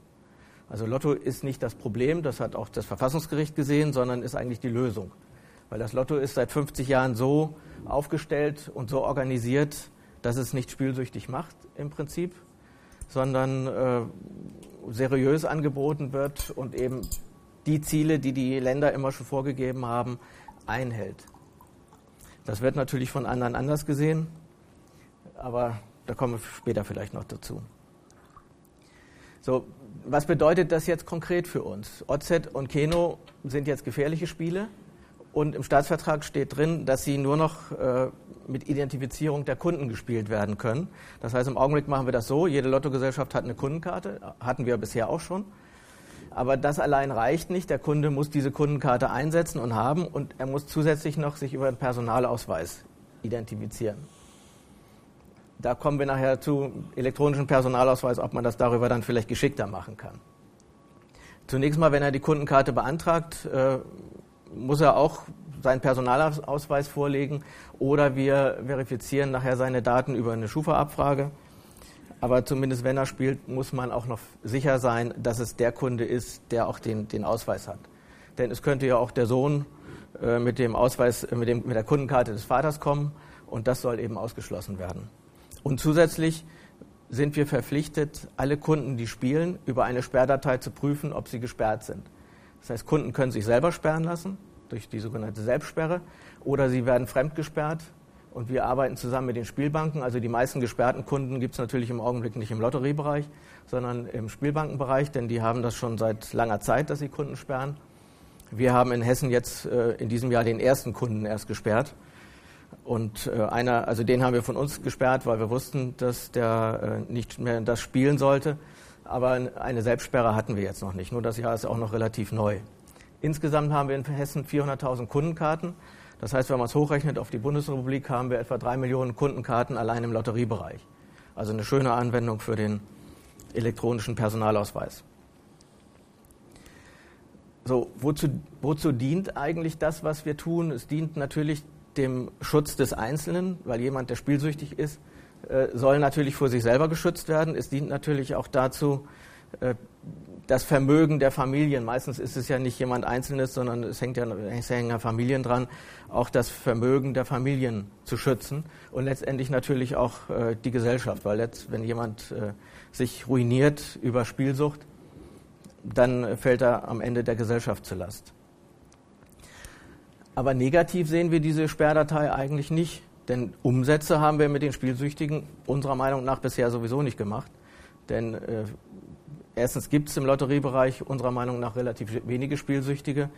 Also Lotto ist nicht das Problem, das hat auch das Verfassungsgericht gesehen, sondern ist eigentlich die Lösung. Weil das Lotto ist seit 50 Jahren so aufgestellt und so organisiert, dass es nicht spielsüchtig macht im Prinzip, sondern äh, seriös angeboten wird und eben die Ziele, die die Länder immer schon vorgegeben haben, einhält. Das wird natürlich von anderen anders gesehen, aber da kommen wir später vielleicht noch dazu. So, was bedeutet das jetzt konkret für uns? OZ und Keno sind jetzt gefährliche Spiele und im Staatsvertrag steht drin, dass sie nur noch äh, mit Identifizierung der Kunden gespielt werden können. Das heißt, im Augenblick machen wir das so, jede Lottogesellschaft hat eine Kundenkarte, hatten wir bisher auch schon. Aber das allein reicht nicht. Der Kunde muss diese Kundenkarte einsetzen und haben und er muss zusätzlich noch sich über den Personalausweis identifizieren. Da kommen wir nachher zu elektronischen Personalausweis, ob man das darüber dann vielleicht geschickter machen kann. Zunächst mal, wenn er die Kundenkarte beantragt, äh, muss er auch seinen Personalausweis vorlegen oder wir verifizieren nachher seine Daten über eine Schufa-Abfrage. Aber zumindest wenn er spielt, muss man auch noch sicher sein, dass es der Kunde ist, der auch den, den Ausweis hat. Denn es könnte ja auch der Sohn äh, mit dem Ausweis, äh, mit, dem, mit der Kundenkarte des Vaters kommen und das soll eben ausgeschlossen werden. Und zusätzlich sind wir verpflichtet, alle Kunden, die spielen, über eine Sperrdatei zu prüfen, ob sie gesperrt sind. Das heißt, Kunden können sich selber sperren lassen durch die sogenannte Selbstsperre oder sie werden fremdgesperrt Und wir arbeiten zusammen mit den Spielbanken. Also die meisten gesperrten Kunden gibt es natürlich im Augenblick nicht im Lotteriebereich, sondern im Spielbankenbereich, denn die haben das schon seit langer Zeit, dass sie Kunden sperren. Wir haben in Hessen jetzt äh, in diesem Jahr den ersten Kunden erst gesperrt. Und äh, einer, also den haben wir von uns gesperrt, weil wir wussten, dass der äh, nicht mehr das spielen sollte. Aber eine Selbstsperre hatten wir jetzt noch nicht. Nur das Jahr ist auch noch relativ neu. Insgesamt haben wir in Hessen 400.000 Kundenkarten. Das heißt, wenn man es hochrechnet auf die Bundesrepublik, haben wir etwa drei Millionen Kundenkarten allein im Lotteriebereich. Also eine schöne Anwendung für den elektronischen Personalausweis. So, wozu, wozu dient eigentlich das, was wir tun? Es dient natürlich dem Schutz des Einzelnen, weil jemand, der spielsüchtig ist, äh, soll natürlich vor sich selber geschützt werden. Es dient natürlich auch dazu, äh, das Vermögen der Familien, meistens ist es ja nicht jemand Einzelnes, sondern es hängt ja, es hängen ja Familien dran, auch das Vermögen der Familien zu schützen und letztendlich natürlich auch äh, die Gesellschaft, weil jetzt, wenn jemand äh, sich ruiniert über Spielsucht, dann fällt er am Ende der Gesellschaft zur Last. Aber negativ sehen wir diese Sperrdatei eigentlich nicht, denn Umsätze haben wir mit den Spielsüchtigen unserer Meinung nach bisher sowieso nicht gemacht. Denn äh, Erstens gibt es im Lotteriebereich unserer Meinung nach relativ wenige Spielsüchtige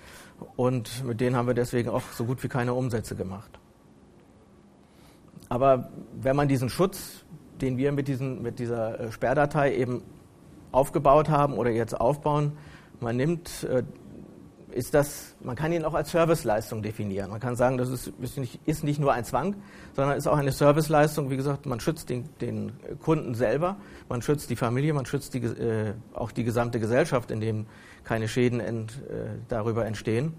und mit denen haben wir deswegen auch so gut wie keine Umsätze gemacht. Aber wenn man diesen Schutz, den wir mit, diesen, mit dieser äh, Sperrdatei eben aufgebaut haben oder jetzt aufbauen, man nimmt äh, ist das, man kann ihn auch als Serviceleistung definieren. Man kann sagen, das ist, ist, nicht, ist nicht nur ein Zwang, sondern ist auch eine Serviceleistung. Wie gesagt, man schützt den, den Kunden selber, man schützt die Familie, man schützt die, äh, auch die gesamte Gesellschaft, indem keine Schäden ent, äh, darüber entstehen.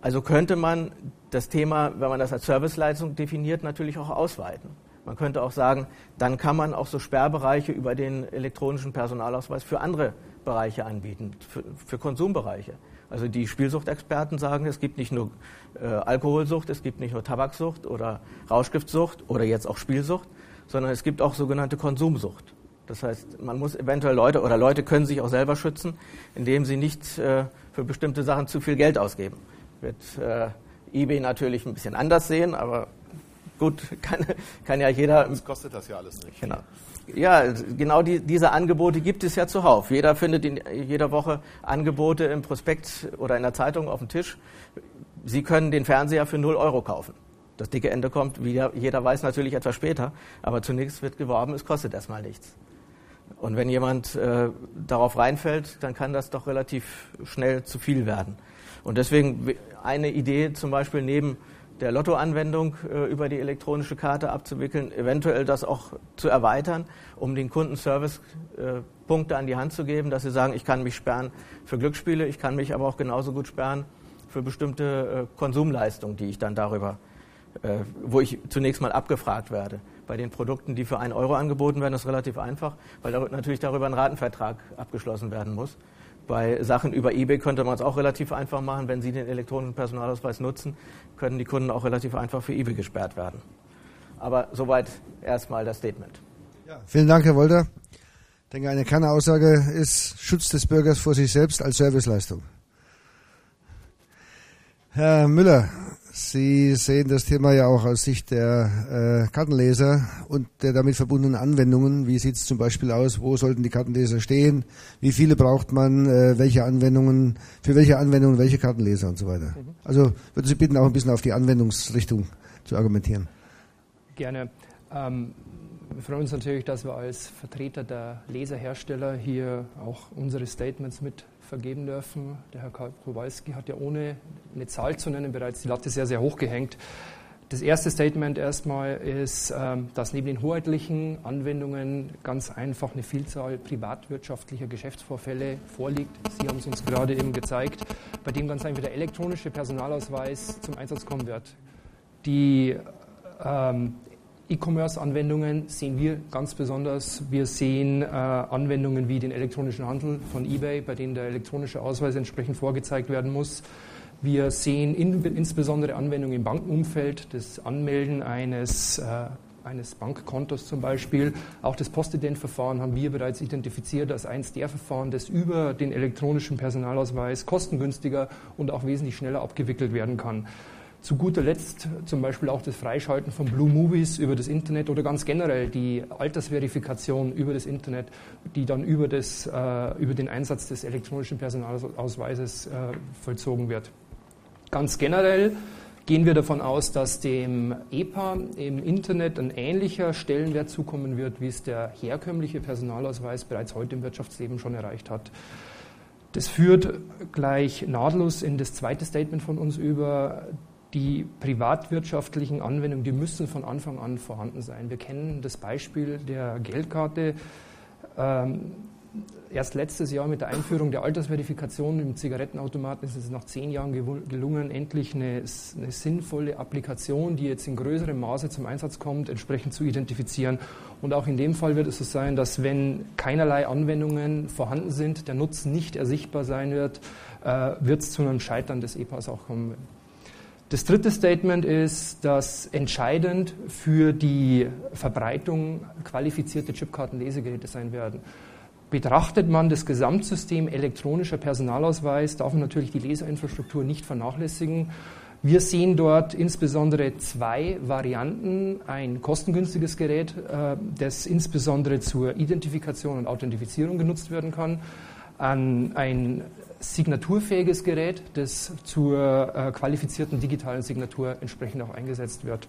Also könnte man das Thema, wenn man das als Serviceleistung definiert, natürlich auch ausweiten. Man könnte auch sagen, dann kann man auch so Sperrbereiche über den elektronischen Personalausweis für andere Bereiche anbieten, für, für Konsumbereiche. Also die Spielsuchtexperten sagen, es gibt nicht nur äh, Alkoholsucht, es gibt nicht nur Tabaksucht oder Rauschgiftsucht oder jetzt auch Spielsucht, sondern es gibt auch sogenannte Konsumsucht. Das heißt, man muss eventuell Leute oder Leute können sich auch selber schützen, indem sie nicht äh, für bestimmte Sachen zu viel Geld ausgeben. Wird äh, eBay natürlich ein bisschen anders sehen, aber gut, kann, kann ja jeder.
Das kostet das ja alles nicht.
Genau. Ja, genau die, diese Angebote gibt es ja zuhauf. Jeder findet in jeder Woche Angebote im Prospekt oder in der Zeitung auf dem Tisch. Sie können den Fernseher für 0 Euro kaufen. Das dicke Ende kommt, wie jeder weiß, natürlich etwas später. Aber zunächst wird geworben, es kostet erstmal nichts. Und wenn jemand äh, darauf reinfällt, dann kann das doch relativ schnell zu viel werden. Und deswegen eine Idee zum Beispiel neben der Lottoanwendung äh, über die elektronische Karte abzuwickeln, eventuell das auch zu erweitern, um den Kunden Servicepunkte äh, an die Hand zu geben, dass sie sagen, ich kann mich sperren für Glücksspiele, ich kann mich aber auch genauso gut sperren für bestimmte äh, Konsumleistungen, die ich dann darüber, äh, wo ich zunächst mal abgefragt werde. Bei den Produkten, die für einen Euro angeboten werden, ist relativ einfach, weil natürlich darüber ein Ratenvertrag abgeschlossen werden muss. Bei Sachen über eBay könnte man es auch relativ einfach machen. Wenn Sie den elektronischen Personalausweis nutzen, können die Kunden auch relativ einfach für eBay gesperrt werden. Aber soweit erstmal das Statement.
Ja, vielen Dank, Herr Wolter. Ich denke, eine Kernaussage ist Schutz des Bürgers vor sich selbst als Serviceleistung. Herr Müller, Sie sehen das Thema ja auch aus Sicht der äh, Kartenleser und der damit verbundenen Anwendungen. Wie sieht es zum Beispiel aus? Wo sollten die Kartenleser stehen? Wie viele braucht man? Äh, welche Anwendungen? Für welche Anwendungen welche Kartenleser und so weiter? Mhm. Also würde Sie bitten, auch ein bisschen auf die Anwendungsrichtung zu argumentieren.
Gerne. Ähm, wir freuen uns natürlich, dass wir als Vertreter der Leserhersteller hier auch unsere Statements mit vergeben dürfen. Der Herr Kowalski hat ja ohne eine Zahl zu nennen bereits die Latte sehr, sehr hoch gehängt. Das erste Statement erstmal ist, ähm, dass neben den hoheitlichen Anwendungen ganz einfach eine Vielzahl privatwirtschaftlicher Geschäftsvorfälle vorliegt. Sie haben es uns gerade eben gezeigt, bei dem ganz einfach der elektronische Personalausweis zum Einsatz kommen wird. Die ähm, E-Commerce-Anwendungen sehen wir ganz besonders. Wir sehen äh, Anwendungen wie den elektronischen Handel von eBay, bei denen der elektronische Ausweis entsprechend vorgezeigt werden muss. Wir sehen in, insbesondere Anwendungen im Bankenumfeld, das Anmelden eines, äh, eines Bankkontos zum Beispiel. Auch das Postident-Verfahren haben wir bereits identifiziert als eines der Verfahren, das über den elektronischen Personalausweis kostengünstiger und auch wesentlich schneller abgewickelt werden kann. Zu guter Letzt zum Beispiel auch das Freischalten von Blue Movies über das Internet oder ganz generell die Altersverifikation über das Internet, die dann über, das, äh, über den Einsatz des elektronischen Personalausweises äh, vollzogen wird. Ganz generell gehen wir davon aus, dass dem EPA im Internet ein ähnlicher Stellenwert zukommen wird, wie es der herkömmliche Personalausweis bereits heute im Wirtschaftsleben schon erreicht hat. Das führt gleich nahtlos in das zweite Statement von uns über, die privatwirtschaftlichen Anwendungen, die müssen von Anfang an vorhanden sein. Wir kennen das Beispiel der Geldkarte. Ähm, erst letztes Jahr mit der Einführung der Altersverifikation im Zigarettenautomaten ist es nach zehn Jahren gelungen, endlich eine, eine, sinnvolle Applikation, die jetzt in größerem Maße zum Einsatz kommt, entsprechend zu identifizieren. Und auch in dem Fall wird es so sein, dass wenn keinerlei Anwendungen vorhanden sind, der Nutzen nicht ersichtbar sein wird, äh, wird es zu einem Scheitern des EPAs auch kommen. Das dritte Statement ist, dass entscheidend für die Verbreitung qualifizierte Chipkartenlesegeräte sein werden. Betrachtet man das Gesamtsystem elektronischer Personalausweis, darf man natürlich die Leserinfrastruktur nicht vernachlässigen. Wir sehen dort insbesondere zwei Varianten. Ein kostengünstiges Gerät, äh, das insbesondere zur Identifikation und Authentifizierung genutzt werden kann. Ein signaturfähiges Gerät, das zur äh, qualifizierten digitalen Signatur entsprechend auch eingesetzt wird.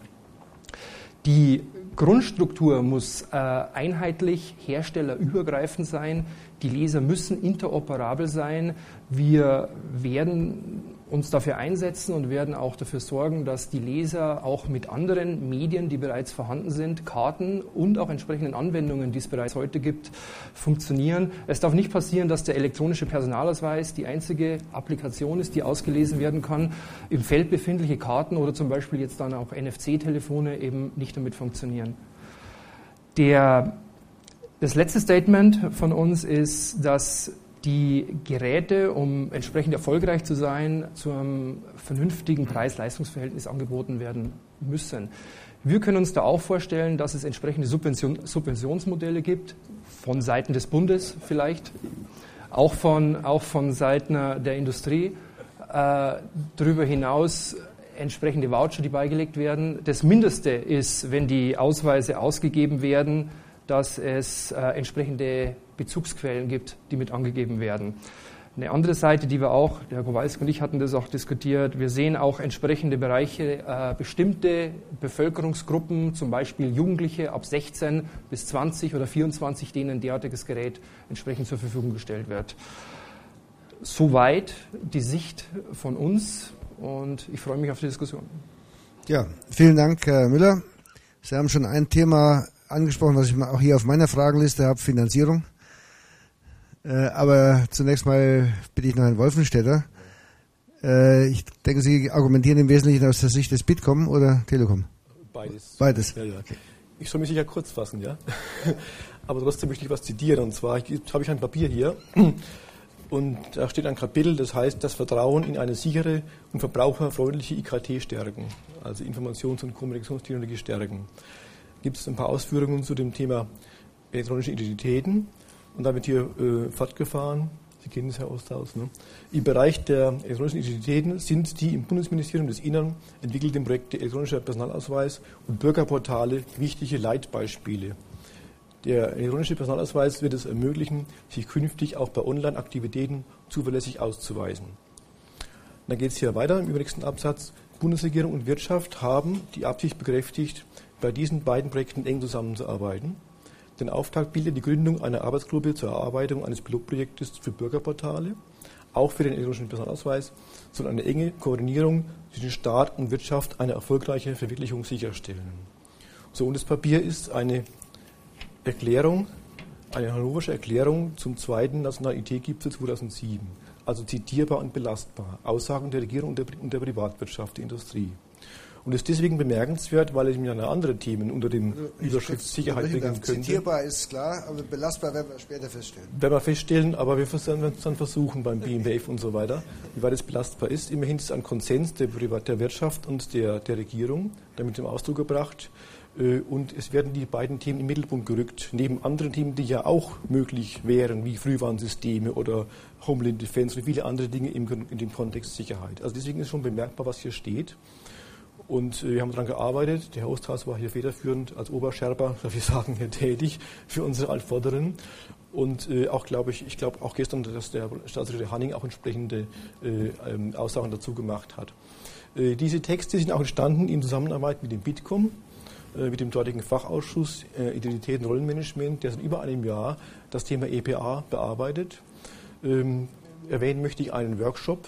Die Grundstruktur muss äh, einheitlich herstellerübergreifend sein. Die Leser müssen interoperabel sein. Wir werden uns dafür einsetzen und werden auch dafür sorgen, dass die Leser auch mit anderen Medien, die bereits vorhanden sind, Karten und auch entsprechenden Anwendungen, die es bereits heute gibt, funktionieren. Es darf nicht passieren, dass der elektronische Personalausweis die einzige Applikation ist, die ausgelesen werden kann. Im Feld befindliche Karten oder zum Beispiel jetzt dann auch NFC-Telefone eben nicht damit funktionieren. Der, das letzte Statement von uns ist, dass die Geräte, um entsprechend erfolgreich zu sein, zu einem vernünftigen Preis-Leistungs-Verhältnis angeboten werden müssen. Wir können uns da auch vorstellen, dass es entsprechende Subvention, Subventionsmodelle gibt, von Seiten des Bundes vielleicht, auch von, auch von Seiten der Industrie. Äh, darüber hinaus entsprechende Voucher, die beigelegt werden. Das Mindeste ist, wenn die Ausweise ausgegeben werden, dass es äh, entsprechende Bezugsquellen gibt, die mit angegeben werden. Eine andere Seite, die wir auch, der Herr Kowalski und ich hatten das auch diskutiert, wir sehen auch entsprechende Bereiche, äh, bestimmte Bevölkerungsgruppen, zum Beispiel Jugendliche ab 16 bis 20 oder 24, denen ein derartiges Gerät entsprechend zur Verfügung gestellt wird. Soweit die Sicht von uns und ich freue mich auf die Diskussion.
Ja, vielen Dank, Herr Müller. Sie haben schon ein Thema angesprochen, was ich auch hier auf meiner Fragenliste habe, Finanzierung. Äh, aber zunächst mal bitte ich noch Herrn Wolfenstädter. Äh, ich denke, Sie argumentieren im Wesentlichen aus der Sicht des Bitkom oder Telekom?
Beides.
Beides.
Ja, ja. Okay. Ich soll mich sicher kurz fassen, ja. aber trotzdem möchte ich was zitieren. Und zwar habe ich ein Papier hier. Und da steht ein Kapitel, das heißt, das Vertrauen in eine sichere und verbraucherfreundliche IKT stärken, also Informations- und Kommunikationstechnologie stärken. Gibt es ein paar Ausführungen zu dem Thema elektronische Identitäten und da wird hier äh, fortgefahren. Sie kennen es, Herr Osthaus. Ne? Im Bereich der elektronischen Identitäten sind die im Bundesministerium des Innern entwickelten Projekte elektronischer Personalausweis und Bürgerportale wichtige Leitbeispiele. Der elektronische Personalausweis wird es ermöglichen, sich künftig auch bei Online-Aktivitäten zuverlässig auszuweisen. Dann geht es hier weiter im übernächsten Absatz. Bundesregierung und Wirtschaft haben die Absicht bekräftigt, bei diesen beiden Projekten eng zusammenzuarbeiten. Den Auftrag bildet die Gründung einer Arbeitsgruppe zur Erarbeitung eines Pilotprojektes für Bürgerportale. Auch für den elektronischen Personalausweis soll eine enge Koordinierung zwischen Staat und Wirtschaft eine erfolgreiche Verwirklichung sicherstellen. So, und das Papier ist eine Erklärung, eine hannoversche Erklärung zum zweiten Nationalen IT-Gipfel 2007. Also zitierbar und belastbar. Aussagen der Regierung und der, und der Privatwirtschaft, der Industrie. Und ist deswegen bemerkenswert, weil ich mir eine andere Themen unter dem also Überschrift Sicherheit bringen könnte.
Zitierbar ist klar, aber belastbar werden wir später feststellen.
Werden wir feststellen, aber wir werden es dann versuchen beim BMWF und so weiter, wie weit es belastbar ist. Immerhin ist es ein Konsens der, Privat der Wirtschaft und der, der Regierung damit zum Ausdruck gebracht. Äh, und es werden die beiden Themen im Mittelpunkt gerückt, neben anderen Themen, die ja auch möglich wären, wie Frühwarnsysteme oder Homeland Defense und viele andere Dinge im, in dem Kontext Sicherheit. Also deswegen ist schon bemerkbar, was hier steht. Und äh, wir haben daran gearbeitet. Der Herr Osthaus war hier federführend als Oberscherber, darf ich sagen, tätig für unsere Altvorderen. Und äh, auch, glaube ich, ich glaube auch gestern, dass der Staatssekretär Hanning auch entsprechende äh, ähm, Aussagen dazu gemacht hat. Äh, diese Texte sind auch entstanden in Zusammenarbeit mit dem Bitkom, äh, mit dem dortigen Fachausschuss äh, Identität und Rollenmanagement, der seit über einem Jahr das Thema EPA bearbeitet. Ähm, erwähnen möchte ich einen Workshop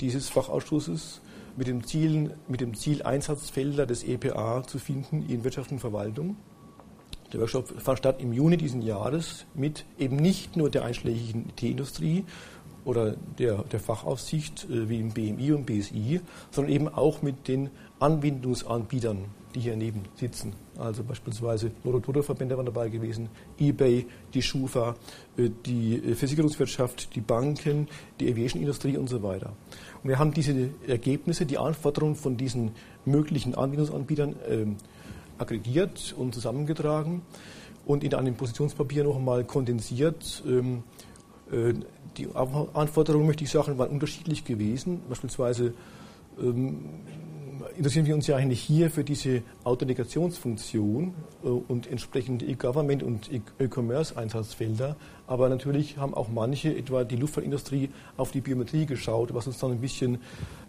dieses Fachausschusses mit dem, Ziel, mit dem Ziel, Einsatzfelder des EPA zu finden in Wirtschaft und Verwaltung. Der Workshop fand statt im Juni diesen Jahres mit eben nicht nur der einschlägigen IT-Industrie oder der, der Fachaufsicht äh, wie im BMI und BSI, sondern eben auch mit den Anbindungsanbietern, die hier neben sitzen. Also beispielsweise Lotto-Verbände waren dabei gewesen, eBay, die Schufa, äh, die äh, Versicherungswirtschaft, die Banken, die Aviation-Industrie und so weiter. Wir haben diese Ergebnisse, die Anforderungen von diesen möglichen Anbindungsanbietern äh, aggregiert und zusammengetragen und in einem Positionspapier noch einmal kondensiert. Ähm, äh, die Anforderungen, möchte ich sagen, waren unterschiedlich gewesen. Beispielsweise ähm, interessieren wir uns ja eigentlich hier für diese Authentikationsfunktion äh, und entsprechende E-Government und E-Commerce-Einsatzfelder. Aber natürlich haben auch manche, etwa die Luftfahrtindustrie, auf die Biometrie geschaut, was uns dann ein bisschen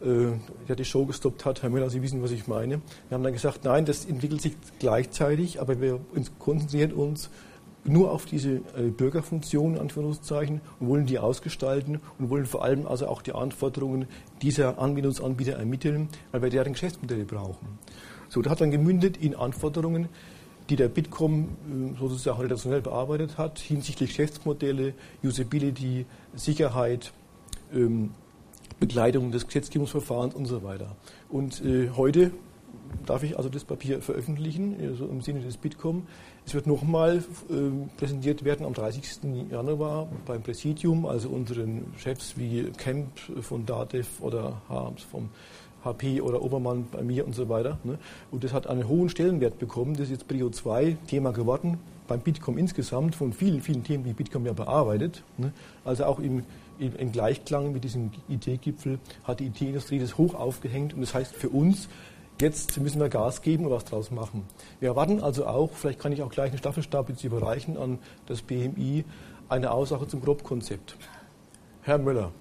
äh, ja, die Show gestoppt hat. Herr Müller, Sie wissen, was ich meine. Wir haben dann gesagt, nein, das entwickelt sich gleichzeitig, aber wir konzentrieren uns nur auf diese äh, Bürgerfunktion, Anführungszeichen, und wollen die ausgestalten und wollen vor allem also auch die Anforderungen dieser Anbindungsanbieter ermitteln, weil wir deren Geschäftsmodelle brauchen. So, das hat dann gemündet in Anforderungen, die der Bitkom äh, sozusagen redaktionell bearbeitet hat, hinsichtlich Geschäftsmodelle, Usability, Sicherheit, ähm, Begleitung des Gesetzgebungsverfahrens und so weiter. Und äh, heute darf ich also das Papier veröffentlichen, also im Sinne des Bitkom. Es wird nochmal äh, präsentiert werden am 30. Januar beim Präsidium, also unseren Chefs wie Kemp von DATEV oder Harms vom HP oder Obermann bei mir und so weiter. Ne? Und das hat einen hohen Stellenwert bekommen. Das ist jetzt Prio 2 Thema geworden beim Bitkom insgesamt von vielen, vielen Themen, die Bitkom ja bearbeitet. Ne? Also auch im, im, im Gleichklang mit diesem IT-Gipfel hat die IT-Industrie das hoch aufgehängt. Und das heißt für uns, Jetzt müssen wir Gas geben und was draus machen. Wir erwarten also auch, vielleicht kann ich auch gleich einen Staffelstab jetzt überreichen an das BMI, eine Aussage zum Grobkonzept. Herr Müller.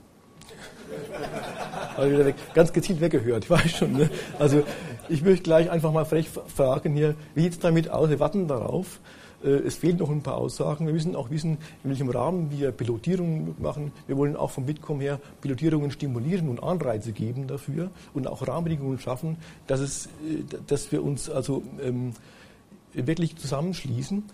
Habe wieder weg, ganz gezielt weggehört, ich weiß schon. Ne? Also ich möchte gleich einfach mal frech fragen hier, wie sieht es damit aus? Wir warten darauf. Äh, es fehlen noch ein paar Aussagen. Wir müssen auch wissen, in welchem Rahmen wir Pilotierungen machen. Wir wollen auch vom Bitkom her Pilotierungen stimulieren und Anreize geben dafür und auch Rahmenbedingungen schaffen, dass, es, äh, dass wir uns also ähm, wirklich zusammenschließen.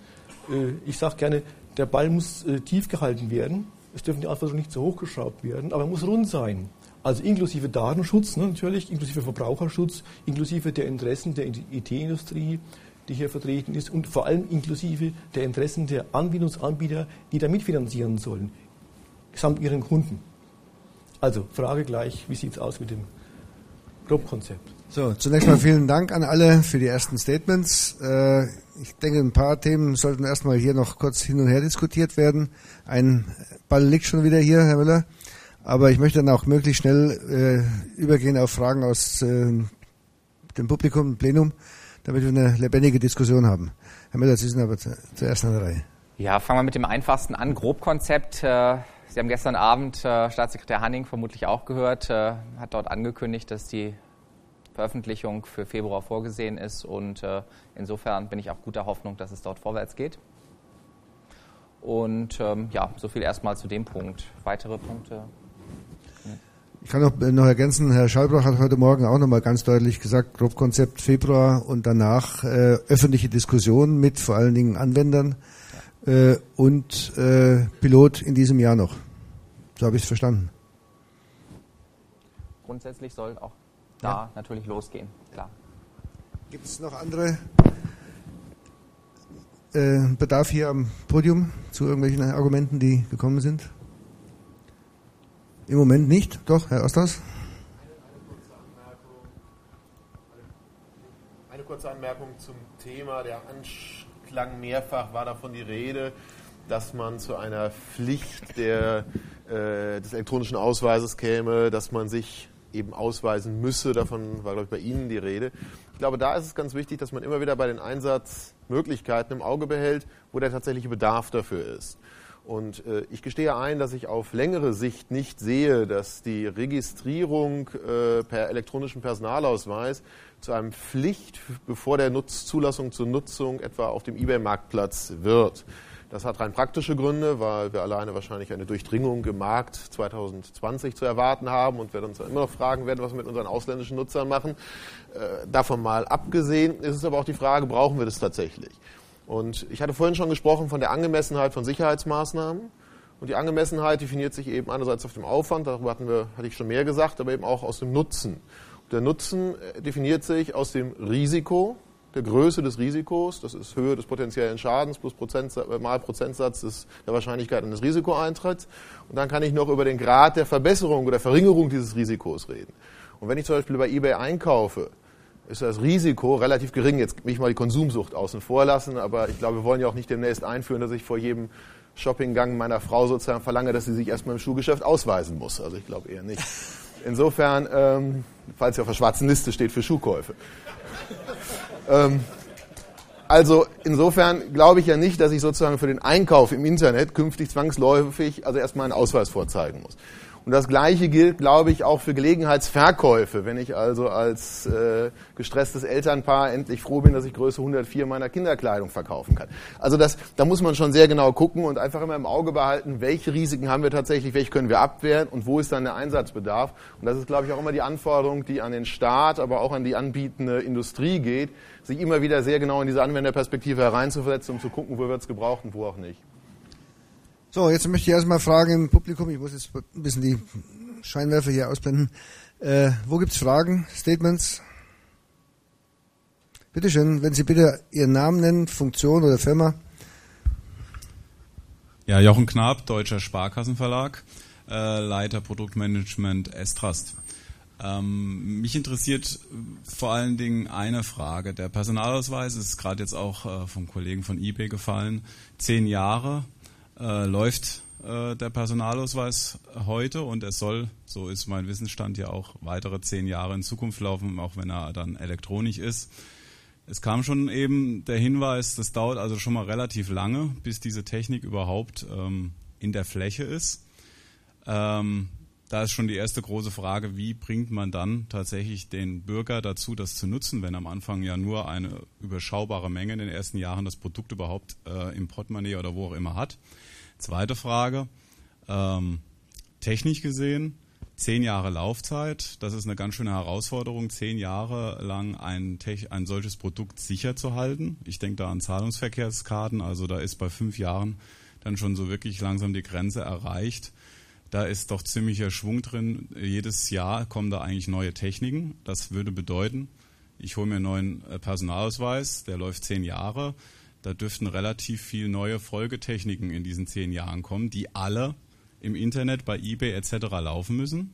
Äh, ich sage gerne, der Ball muss tief gehalten werden. Es dürfen die Anforderungen nicht zu hoch geschraubt werden, aber er muss rund sein. Also inklusive Datenschutz ne, natürlich, inklusive Verbraucherschutz, inklusive der Interessen der IT-Industrie, die hier vertreten ist und vor allem inklusive der Interessen der Anbindungsanbieter, die da mitfinanzieren sollen, samt ihren Kunden. Also Frage gleich, wie sieht es aus mit dem Grobkonzept?
So, zunächst mal vielen Dank an alle für die ersten Statements. Äh, ich denke, ein paar Themen sollten erstmal hier noch kurz hin und her diskutiert werden. Ein Ball liegt schon wieder hier, Herr Müller. Aber ich möchte dann auch möglichst schnell äh, übergehen auf Fragen aus äh, dem Publikum, Plenum damit wir eine lebendige Diskussion haben. Herr Müller, Sie sind aber zuerst an der Reihe.
Ja, fangen wir mit dem einfachsten an. Grobkonzept. Äh, Sie haben gestern Abend äh, Staatssekretär Hanning vermutlich auch gehört, äh, hat dort angekündigt, dass die Veröffentlichung für Februar vorgesehen ist. Und insofern bin ich auch guter Hoffnung, dass es dort vorwärts geht. Und ähm, ja, so viel erstmal zu dem Punkt. Weitere Punkte?
Ich kann noch, noch ergänzen, Herr Schallbrach hat heute Morgen auch nochmal ganz deutlich gesagt, Grobkonzept Februar und danach äh, öffentliche Diskussionen mit vor allen Dingen Anwendern äh, und äh, Pilot in diesem Jahr noch. So habe ich es verstanden.
Grundsätzlich soll auch da ja. natürlich losgehen, klar.
Gibt es noch andere äh, Bedarf hier am Podium zu irgendwelchen Argumenten, die gekommen sind? Im Moment nicht. Doch, Herr Osters?
Eine kurze Anmerkung zum Thema. Der Anklang mehrfach war davon die Rede, dass man zu einer Pflicht der, äh, des elektronischen Ausweises käme, dass man sich eben ausweisen müsse. Davon war, glaube ich, bei Ihnen die Rede. Ich glaube, da ist es ganz wichtig, dass man immer wieder bei den Einsatzmöglichkeiten im Auge behält, wo der tatsächliche Bedarf dafür ist. Und äh, ich gestehe ein, dass ich auf längere Sicht nicht sehe, dass die Registrierung äh, per elektronischen Personalausweis zu einem Pflicht bevor der Nutz Zulassung zur Nutzung etwa auf dem eBay-Marktplatz wird. Das hat rein praktische Gründe, weil wir alleine wahrscheinlich eine Durchdringung im Markt 2020 zu erwarten haben und wir uns immer noch fragen werden, was wir mit unseren ausländischen Nutzern machen. Äh, davon mal abgesehen ist es aber auch die Frage, brauchen wir das tatsächlich? Und ich hatte vorhin schon gesprochen von der Angemessenheit von Sicherheitsmaßnahmen. Und die Angemessenheit definiert sich eben einerseits auf dem Aufwand, darüber hatten wir, hatte ich schon mehr gesagt, aber eben auch aus dem Nutzen. Und der Nutzen äh, definiert sich aus dem Risiko, der Größe des Risikos, das ist Höhe des potenziellen Schadens plus Prozentsatz, äh, mal Prozentsatz des, der Wahrscheinlichkeit eines Risikoeintritts. Und dann kann ich noch über den Grad der Verbesserung oder Verringerung dieses Risikos reden. Und wenn ich zum Beispiel bei eBay einkaufe, ist das Risiko relativ gering. Jetzt will ich mal die Konsumsucht außen vor lassen, aber ich glaube, wir wollen ja auch nicht demnächst einführen, dass ich vor jedem Shoppinggang meiner Frau sozusagen verlange, dass sie sich erstmal im Schuhgeschäft ausweisen muss. Also ich glaube eher nicht. Insofern, ähm, falls sie auf der schwarzen Liste steht für Schuhkäufe. ähm, also insofern glaube ich ja nicht, dass ich sozusagen für den Einkauf im Internet künftig zwangsläufig also erstmal einen Ausweis vorzeigen muss. Und das Gleiche gilt, glaube ich, auch für Gelegenheitsverkäufe. Wenn ich also als äh, gestresstes Elternpaar endlich froh bin, dass ich Größe 104 meiner Kinderkleidung verkaufen kann. Also das, da muss man schon sehr genau gucken und einfach immer im Auge behalten, welche Risiken haben wir tatsächlich, welche können wir abwehren und wo ist dann der Einsatzbedarf. Und das ist, glaube ich, auch immer die Anforderung, die an den Staat, aber auch an die anbietende Industrie geht, sich immer wieder sehr genau in diese Anwenderperspektive hereinzuversetzen, um zu gucken, wo wird es gebraucht und wo auch nicht.
So, jetzt möchte ich erstmal fragen im Publikum, ich muss jetzt ein bisschen die Scheinwerfer hier ausblenden. Äh, wo es Fragen, Statements? Bitte schön, wenn Sie bitte Ihren Namen nennen, Funktion oder Firma.
Ja, Jochen Knab, Deutscher Sparkassenverlag, äh, Leiter Produktmanagement Estrast. Ähm, mich interessiert vor allen Dingen eine Frage. Der Personalausweis ist gerade jetzt auch äh, vom Kollegen von eBay gefallen. Zehn Jahre äh, läuft äh, der Personalausweis heute und es soll, so ist mein Wissensstand ja auch, weitere zehn Jahre in Zukunft laufen, auch wenn er dann elektronisch ist. Es kam schon eben der Hinweis, das dauert also schon mal relativ lange, bis diese Technik überhaupt ähm, in der Fläche ist. Ähm, da ist schon die erste große Frage, wie bringt man dann tatsächlich den Bürger dazu, das zu nutzen, wenn am Anfang ja nur eine überschaubare Menge in den ersten Jahren das Produkt überhaupt äh, im Portemonnaie oder wo auch immer hat. Zweite Frage, ähm, technisch gesehen, zehn Jahre Laufzeit, das ist eine ganz schöne Herausforderung, zehn Jahre lang ein, ein solches Produkt sicher zu halten. Ich denke da an Zahlungsverkehrskarten, also da ist bei fünf Jahren dann schon so wirklich langsam die Grenze erreicht da ist doch ziemlicher Schwung drin. Jedes Jahr kommen da eigentlich neue Techniken. Das würde bedeuten, ich hole mir einen neuen äh, Personalausweis, der läuft zehn Jahre. Da dürften relativ viele neue Folgetechniken in diesen zehn Jahren kommen, die alle im Internet, bei eBay etc. laufen müssen.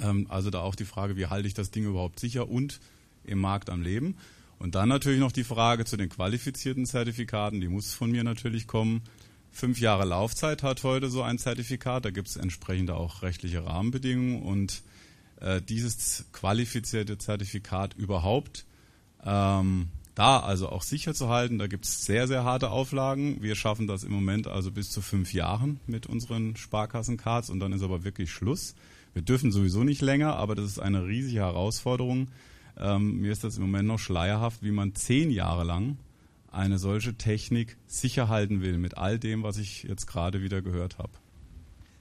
Ähm, also da auch die Frage, wie halte ich das Ding überhaupt sicher und im Markt am Leben. Und dann natürlich noch die Frage zu den qualifizierten Zertifikaten, die muss von mir natürlich kommen fünf Jahre Laufzeit hat heute so ein Zertifikat. Da gibt es entsprechende auch rechtliche Rahmenbedingungen und äh, dieses qualifizierte Zertifikat überhaupt ähm, da also auch sicher zu halten. Da gibt es sehr, sehr harte Auflagen. Wir schaffen das im Moment also bis zu fünf Jahren mit unseren Sparkassencards und dann ist aber wirklich Schluss. Wir dürfen sowieso nicht länger, aber das ist eine riesige Herausforderung. Ähm, mir ist das im Moment noch schleierhaft, wie man zehn Jahre lang eine solche Technik sicher halten will, mit all dem, was ich jetzt gerade wieder gehört habe.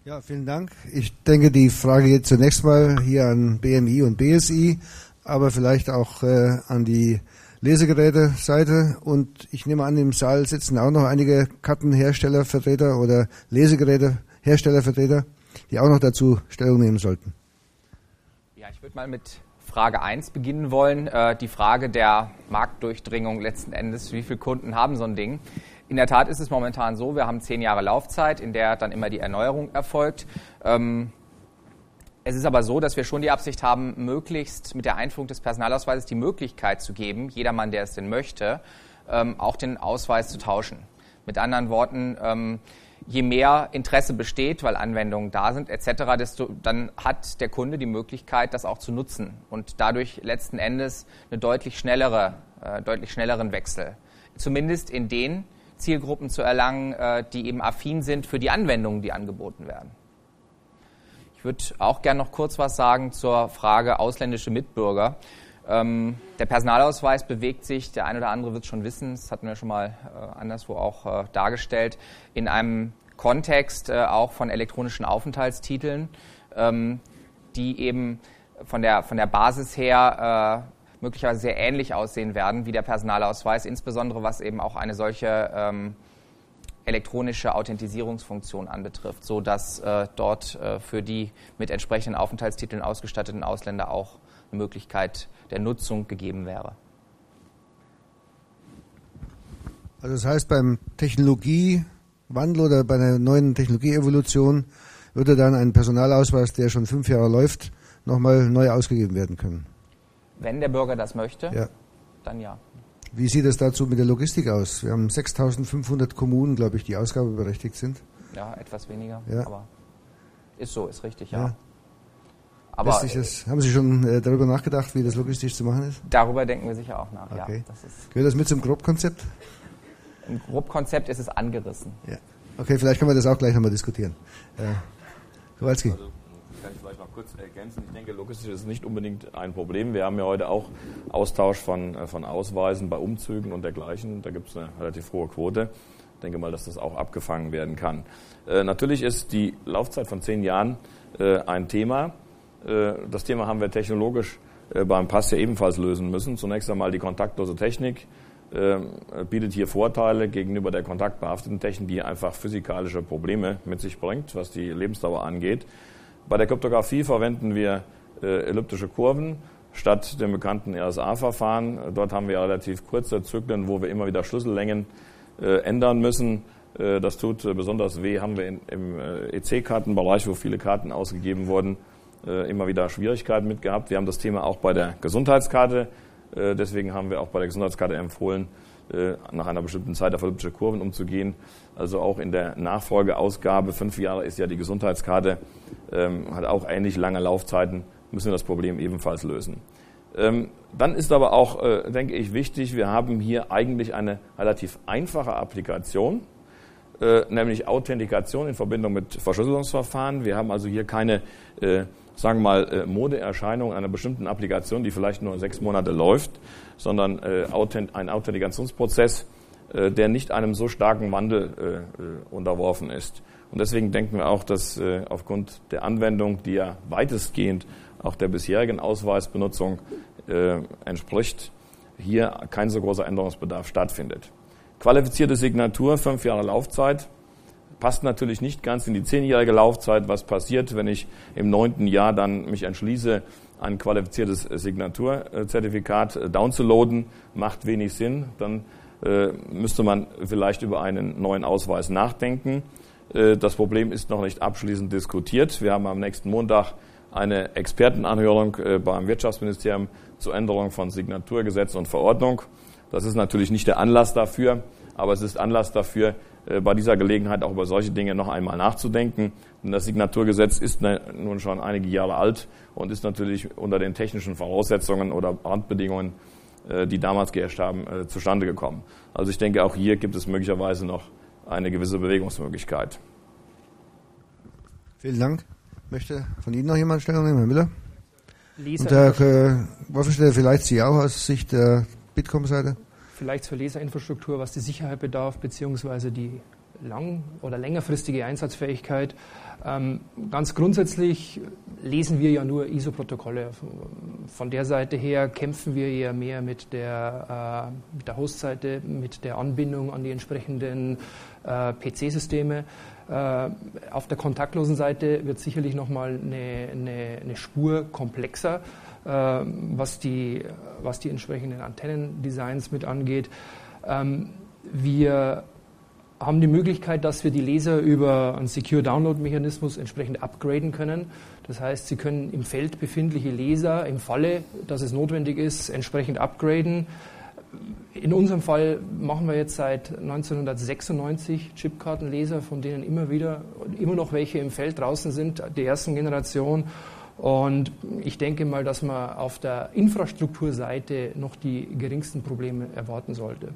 Ja, vielen Dank. Ich denke, die Frage geht zunächst mal hier an BMI und BSI, aber vielleicht auch äh, an die Lesegeräte-Seite. Und ich nehme an, im Saal sitzen auch noch einige Kartenherstellervertreter oder Lesegeräteherstellervertreter, die auch noch dazu Stellung nehmen sollten.
Ja, ich würde mal mit Frage 1 beginnen wollen, äh, die Frage der Marktdurchdringung letzten Endes. Wie viele Kunden haben so ein Ding? In der Tat ist es momentan so, wir haben zehn Jahre Laufzeit, in der dann immer die Erneuerung erfolgt. Ähm, es ist aber so, dass wir schon die Absicht haben, möglichst mit der Einführung des Personalausweises die Möglichkeit zu geben, jedermann, der es denn möchte, ähm, auch den Ausweis zu tauschen. Mit anderen Worten, ähm, je mehr Interesse besteht, weil Anwendungen da sind etc., desto dann hat der Kunde die Möglichkeit, das auch zu nutzen und dadurch letzten Endes eine deutlich schnellere, äh, deutlich schnelleren Wechsel, zumindest in den Zielgruppen zu erlangen, äh, die eben affin sind für die Anwendungen, die angeboten werden. Ich würde auch gerne noch kurz was sagen zur Frage ausländische Mitbürger. Ähm, der Personalausweis bewegt sich, der eine oder andere wird es schon wissen, das hatten wir schon mal äh, anderswo auch äh, dargestellt, in einem Kontext äh, auch von elektronischen Aufenthaltstiteln, ähm, die eben von der, von der Basis her äh, möglicherweise sehr ähnlich aussehen werden wie der Personalausweis, insbesondere was eben auch eine solche ähm, elektronische Authentisierungsfunktion anbetrifft, so dass äh, dort äh, für die mit entsprechenden Aufenthaltstiteln ausgestatteten Ausländer auch eine Möglichkeit der Nutzung gegeben wäre.
Also das heißt, beim Technologiewandel oder bei einer neuen Technologieevolution würde dann ein Personalausweis, der schon fünf Jahre läuft, nochmal neu ausgegeben werden können.
Wenn der Bürger das möchte,
ja.
dann ja.
Wie sieht es dazu mit der Logistik aus? Wir haben 6500 Kommunen, glaube ich, die ausgabeberechtigt sind.
Ja, etwas weniger,
ja.
aber ist so, ist richtig, ja.
ja.
Aber
das, haben Sie schon äh, darüber nachgedacht, wie das logistisch zu machen ist?
Darüber denken wir sicher auch nach,
okay.
ja.
Das Gehört das mit zum Grobkonzept?
Im Grobkonzept ist es angerissen.
Ja. Okay, vielleicht können wir das auch gleich nochmal diskutieren. Äh, Kowalski.
Also, kann ich vielleicht noch kurz ergänzen. Ich denke, logistisch ist nicht unbedingt ein Problem. Wir haben ja heute auch Austausch von, äh, von Ausweisen bei Umzügen und dergleichen. Da gibt es eine relativ hohe Quote. Ich denke mal, dass das auch abgefangen werden kann. Äh, natürlich ist die Laufzeit von zehn Jahren äh, ein Thema. Äh, das Thema haben wir technologisch äh, beim Pass ja ebenfalls lösen müssen. Zunächst einmal die kontaktlose Technik äh, bietet hier Vorteile gegenüber der kontaktbehafteten Technik, die einfach physikalische Probleme mit sich bringt, was die Lebensdauer angeht. Bei der Kryptographie verwenden wir elliptische Kurven statt dem bekannten RSA-Verfahren. Dort haben wir relativ kurze Zyklen, wo wir immer wieder Schlüssellängen ändern müssen. Das tut besonders weh, haben wir im EC-Kartenbereich, wo viele Karten ausgegeben wurden, äh, immer wieder Schwierigkeiten mit gehabt. Wir haben das Thema auch bei der Gesundheitskarte. Äh, deswegen haben wir auch bei der Gesundheitskarte empfohlen, äh, nach einer bestimmten Zeit auf elliptische Kurven umzugehen. Also auch in der Nachfolgeausgabe, fünf Jahre ist ja die Gesundheitskarte, ähm, hat auch ähnlich lange Laufzeiten, müssen wir das Problem ebenfalls lösen. Ähm, dann ist aber auch, denke ich, wichtig, wir haben hier eigentlich eine relativ einfache Applikation, nämlich Authentikation in Verbindung mit Verschlüsselungsverfahren. Wir haben also hier keine sagen wir mal, äh, Modeerscheinung einer bestimmten Applikation, die vielleicht nur sechs Monate läuft, sondern äh, ein Authentikationsprozess, äh, der nicht einem so starken Wandel unterworfen ist. Und deswegen denken wir auch, dass aufgrund der Anwendung, die ja weitestgehend auch der bisherigen Ausweisbenutzung entspricht, hier kein so großer Änderungsbedarf stattfindet. Qualifizierte Signatur, fünf Jahre Laufzeit, passt natürlich nicht ganz in die zehnjährige Laufzeit. Was passiert, wenn ich im neunten Jahr dann mich entschließe, ein qualifiziertes Signaturzertifikat downzuladen, macht wenig Sinn. Dann äh, müsste man vielleicht über einen neuen Ausweis nachdenken. Äh, das Problem ist noch nicht abschließend diskutiert. Wir haben am nächsten Montag eine Expertenanhörung äh, beim Wirtschaftsministerium zur Änderung von Signaturgesetz und Verordnung. Das ist natürlich nicht der Anlass dafür, aber es ist Anlass dafür, äh, bei dieser Gelegenheit auch über solche Dinge noch einmal nachzudenken. Denn das Signaturgesetz ist ne, nun schon einige Jahre alt und ist natürlich unter den technischen Voraussetzungen oder Randbedingungen, äh, die damals geherrscht haben, äh, zustande gekommen. Also ich denke, auch hier gibt es möglicherweise noch eine gewisse Bewegungsmöglichkeit.
Vielen Dank. Möchte von Ihnen noch jemand Stellung nehmen, Herr Müller? Lisa Und Herr äh, vielleicht Sie auch aus Sicht der Bitkom-Seite?
Vielleicht zur Laserinfrastruktur, was die Sicherheit bedarf, beziehungsweise die lang- oder längerfristige Einsatzfähigkeit. Ähm, ganz grundsätzlich lesen wir ja nur ISO-Protokolle. Von der Seite her kämpfen wir eher mehr mit der, äh, der Hostseite, mit der Anbindung an die entsprechenden äh, PC-Systeme. Äh, auf der kontaktlosen Seite wird sicherlich nochmal eine, eine, eine Spur komplexer. Äh, was, die, was die entsprechenden Antennendesigns mit angeht. Ähm, wir haben die Möglichkeit, dass wir die Leser über einen Secure Download Mechanismus entsprechend upgraden können. Das heißt, Sie können im Feld befindliche Leser im Falle, dass es notwendig ist, entsprechend upgraden. in unserem Fall machen wir jetzt seit 1996 Chipkartenleser, von denen immer wieder, immer noch welche im Feld draußen sind, die ersten Generation. Und ich denke mal, dass man auf der Infrastrukturseite noch die geringsten Probleme erwarten sollte.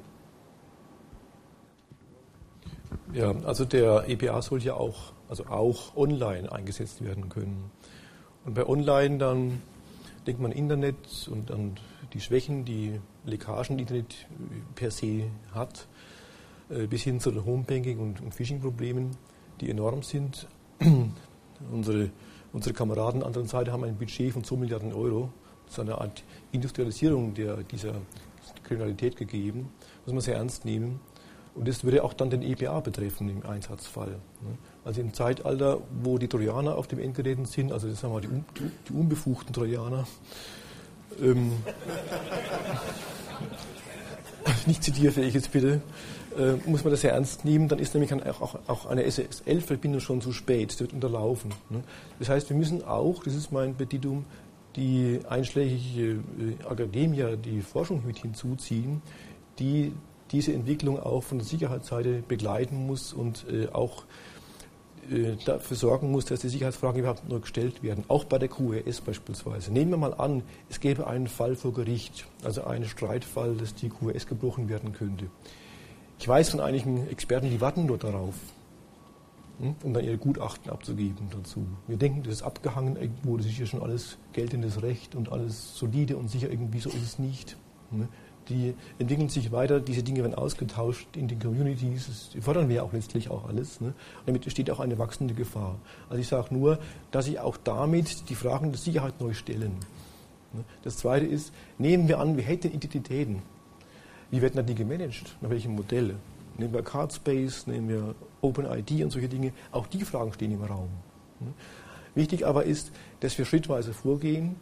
Ja, also der EPA soll ja auch, also auch online eingesetzt werden können. Und bei online dann denkt man Internet und an die Schwächen, die Leckagen Internet per se hat, äh, bis hin zu den Homebanking- und, Phishing-Problemen, die enorm sind. unsere, unsere Kameraden an der anderen Seite haben ein Budget von 2 Milliarden Euro zu einer Art Industrialisierung der, dieser Kriminalität gegeben. Muss man sehr ernst nehmen. Und das würde auch dann den EPA betreffen im Einsatzfall. Also im Zeitalter, wo die Trojaner auf dem Endgeräten sind, also das sagen wir die, die, die unbefugten Trojaner, ähm, nicht zitierfähig jetzt bitte, äh, muss man das sehr ernst nehmen, dann ist nämlich auch, auch eine SSL-Verbindung schon zu spät, das wird unterlaufen. Ne? Das heißt, wir müssen auch, das ist mein Petitum, die einschlägige äh, Akademie, die Forschung mit hinzuziehen, die diese Entwicklung auch von der Sicherheitsseite begleiten muss und äh, auch äh, dafür sorgen muss, dass die Sicherheitsfragen überhaupt nur gestellt werden, auch bei der QRS beispielsweise. Nehmen wir mal an, es gäbe einen Fall vor Gericht, also einen Streitfall, dass die QRS gebrochen werden könnte. Ich weiß von einigen Experten, die warten nur darauf, hm, um dann ihre Gutachten abzugeben dazu. Wir denken, das ist abgehangen irgendwo, das ist hier schon alles geltendes Recht und alles solide und sicher irgendwie, so ist es nicht. Hm die entwickeln sich weiter, diese Dinge werden ausgetauscht in den Communities, das fördern wir ja auch letztlich auch alles. Ne? damit entsteht auch eine wachsende Gefahr. Also ich sage nur, dass sich auch damit die Fragen der Sicherheit neu stellen. Ne? Das Zweite ist, nehmen wir an, wir hätten Identitäten. Wie werden die gemanagt? Nach welchem Modell? Nehmen wir CardSpace, nehmen wir OpenID und solche Dinge. Auch die Fragen stehen im Raum. Ne? Wichtig aber ist, dass wir schrittweise vorgehen,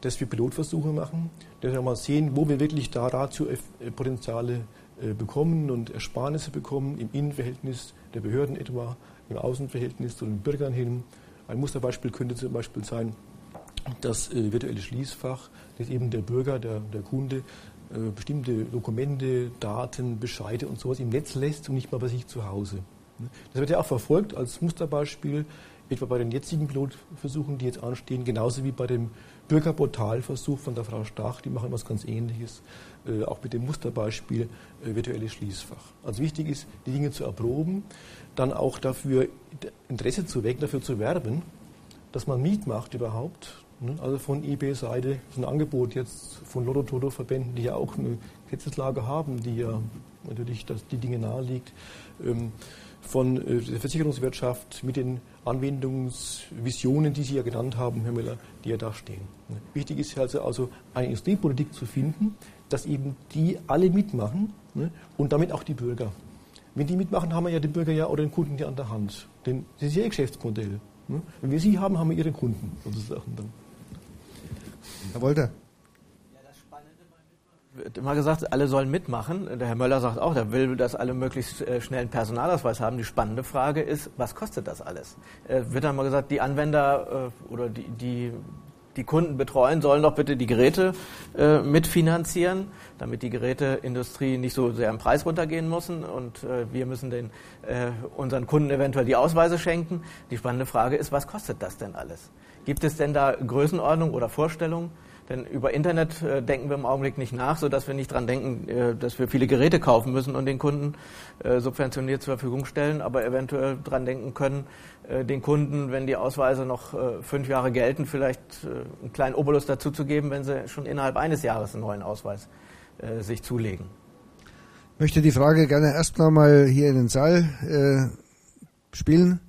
dass wir Pilotversuche machen, dass wir mal sehen, wo wir wirklich da Ratio-Potenziale äh, bekommen und Ersparnisse bekommen, im Innenverhältnis der Behörden etwa, im Außenverhältnis zu den Bürgern hin. Ein Musterbeispiel könnte zum Beispiel sein, das äh, virtuelle Schließfach, das eben der Bürger, der, der Kunde äh, bestimmte Dokumente, Daten, Bescheide und sowas im Netz lässt und nicht mal bei sich zu Hause. Das wird ja auch verfolgt als Musterbeispiel, etwa bei den jetzigen Pilotversuchen, die jetzt anstehen, genauso wie bei dem Bürgerportalversuch von der Frau Stach, die machen etwas ganz Ähnliches, äh, auch mit dem Musterbeispiel äh, virtuelles Schließfach. Also wichtig ist, die Dinge zu erproben, dann auch dafür Interesse zu wecken, dafür zu werben, dass man mitmacht überhaupt. Ne? Also von eBay-Seite ist ein Angebot jetzt von Lotto-Toto-Verbänden, die ja auch eine Gesetzeslage haben, die ja natürlich dass die Dinge naheliegt. Ähm, von äh, der Versicherungswirtschaft mit den Anwendungsvisionen, die Sie ja genannt haben, Herr Müller, die ja da stehen. Wichtig ist also, also eine Industriepolitik zu finden, dass eben die alle mitmachen ne, und damit auch die Bürger. Wenn die mitmachen, haben wir ja den Bürger ja oder den Kunden ja an der Hand. Denn das ist ja ihr Geschäftsmodell. Ne? Wenn wir sie haben, haben wir ihre Kunden sozusagen dann.
Herr Wolter
wird immer gesagt, alle sollen mitmachen. Der Herr Möller sagt auch, der will, dass alle möglichst äh, schnell einen Personalausweis haben. Die spannende Frage ist, was kostet das alles? Äh, wird dann mal gesagt, die Anwender äh, oder die, die, die Kunden betreuen sollen doch bitte die Geräte mitfinanzieren, damit die Geräteindustrie nicht so sehr im Preis runtergehen müssen und wir müssen den, unseren Kunden eventuell die Ausweise schenken. Die spannende Frage ist, was kostet das denn alles? Gibt es denn da Größenordnung oder Vorstellungen? Denn über Internet äh, denken wir im Augenblick nicht nach, sodass wir nicht dran denken, äh, dass wir viele Geräte kaufen müssen und den Kunden äh, subventioniert zur Verfügung stellen, aber eventuell dran denken können, äh, den Kunden, wenn die Ausweise noch äh, fünf Jahre gelten, vielleicht äh, einen kleinen Obolus dazu zu geben, wenn sie schon innerhalb eines Jahres einen neuen Ausweis sich zulegen.
Ich möchte die Frage gerne erst noch mal hier in den Saal spielen.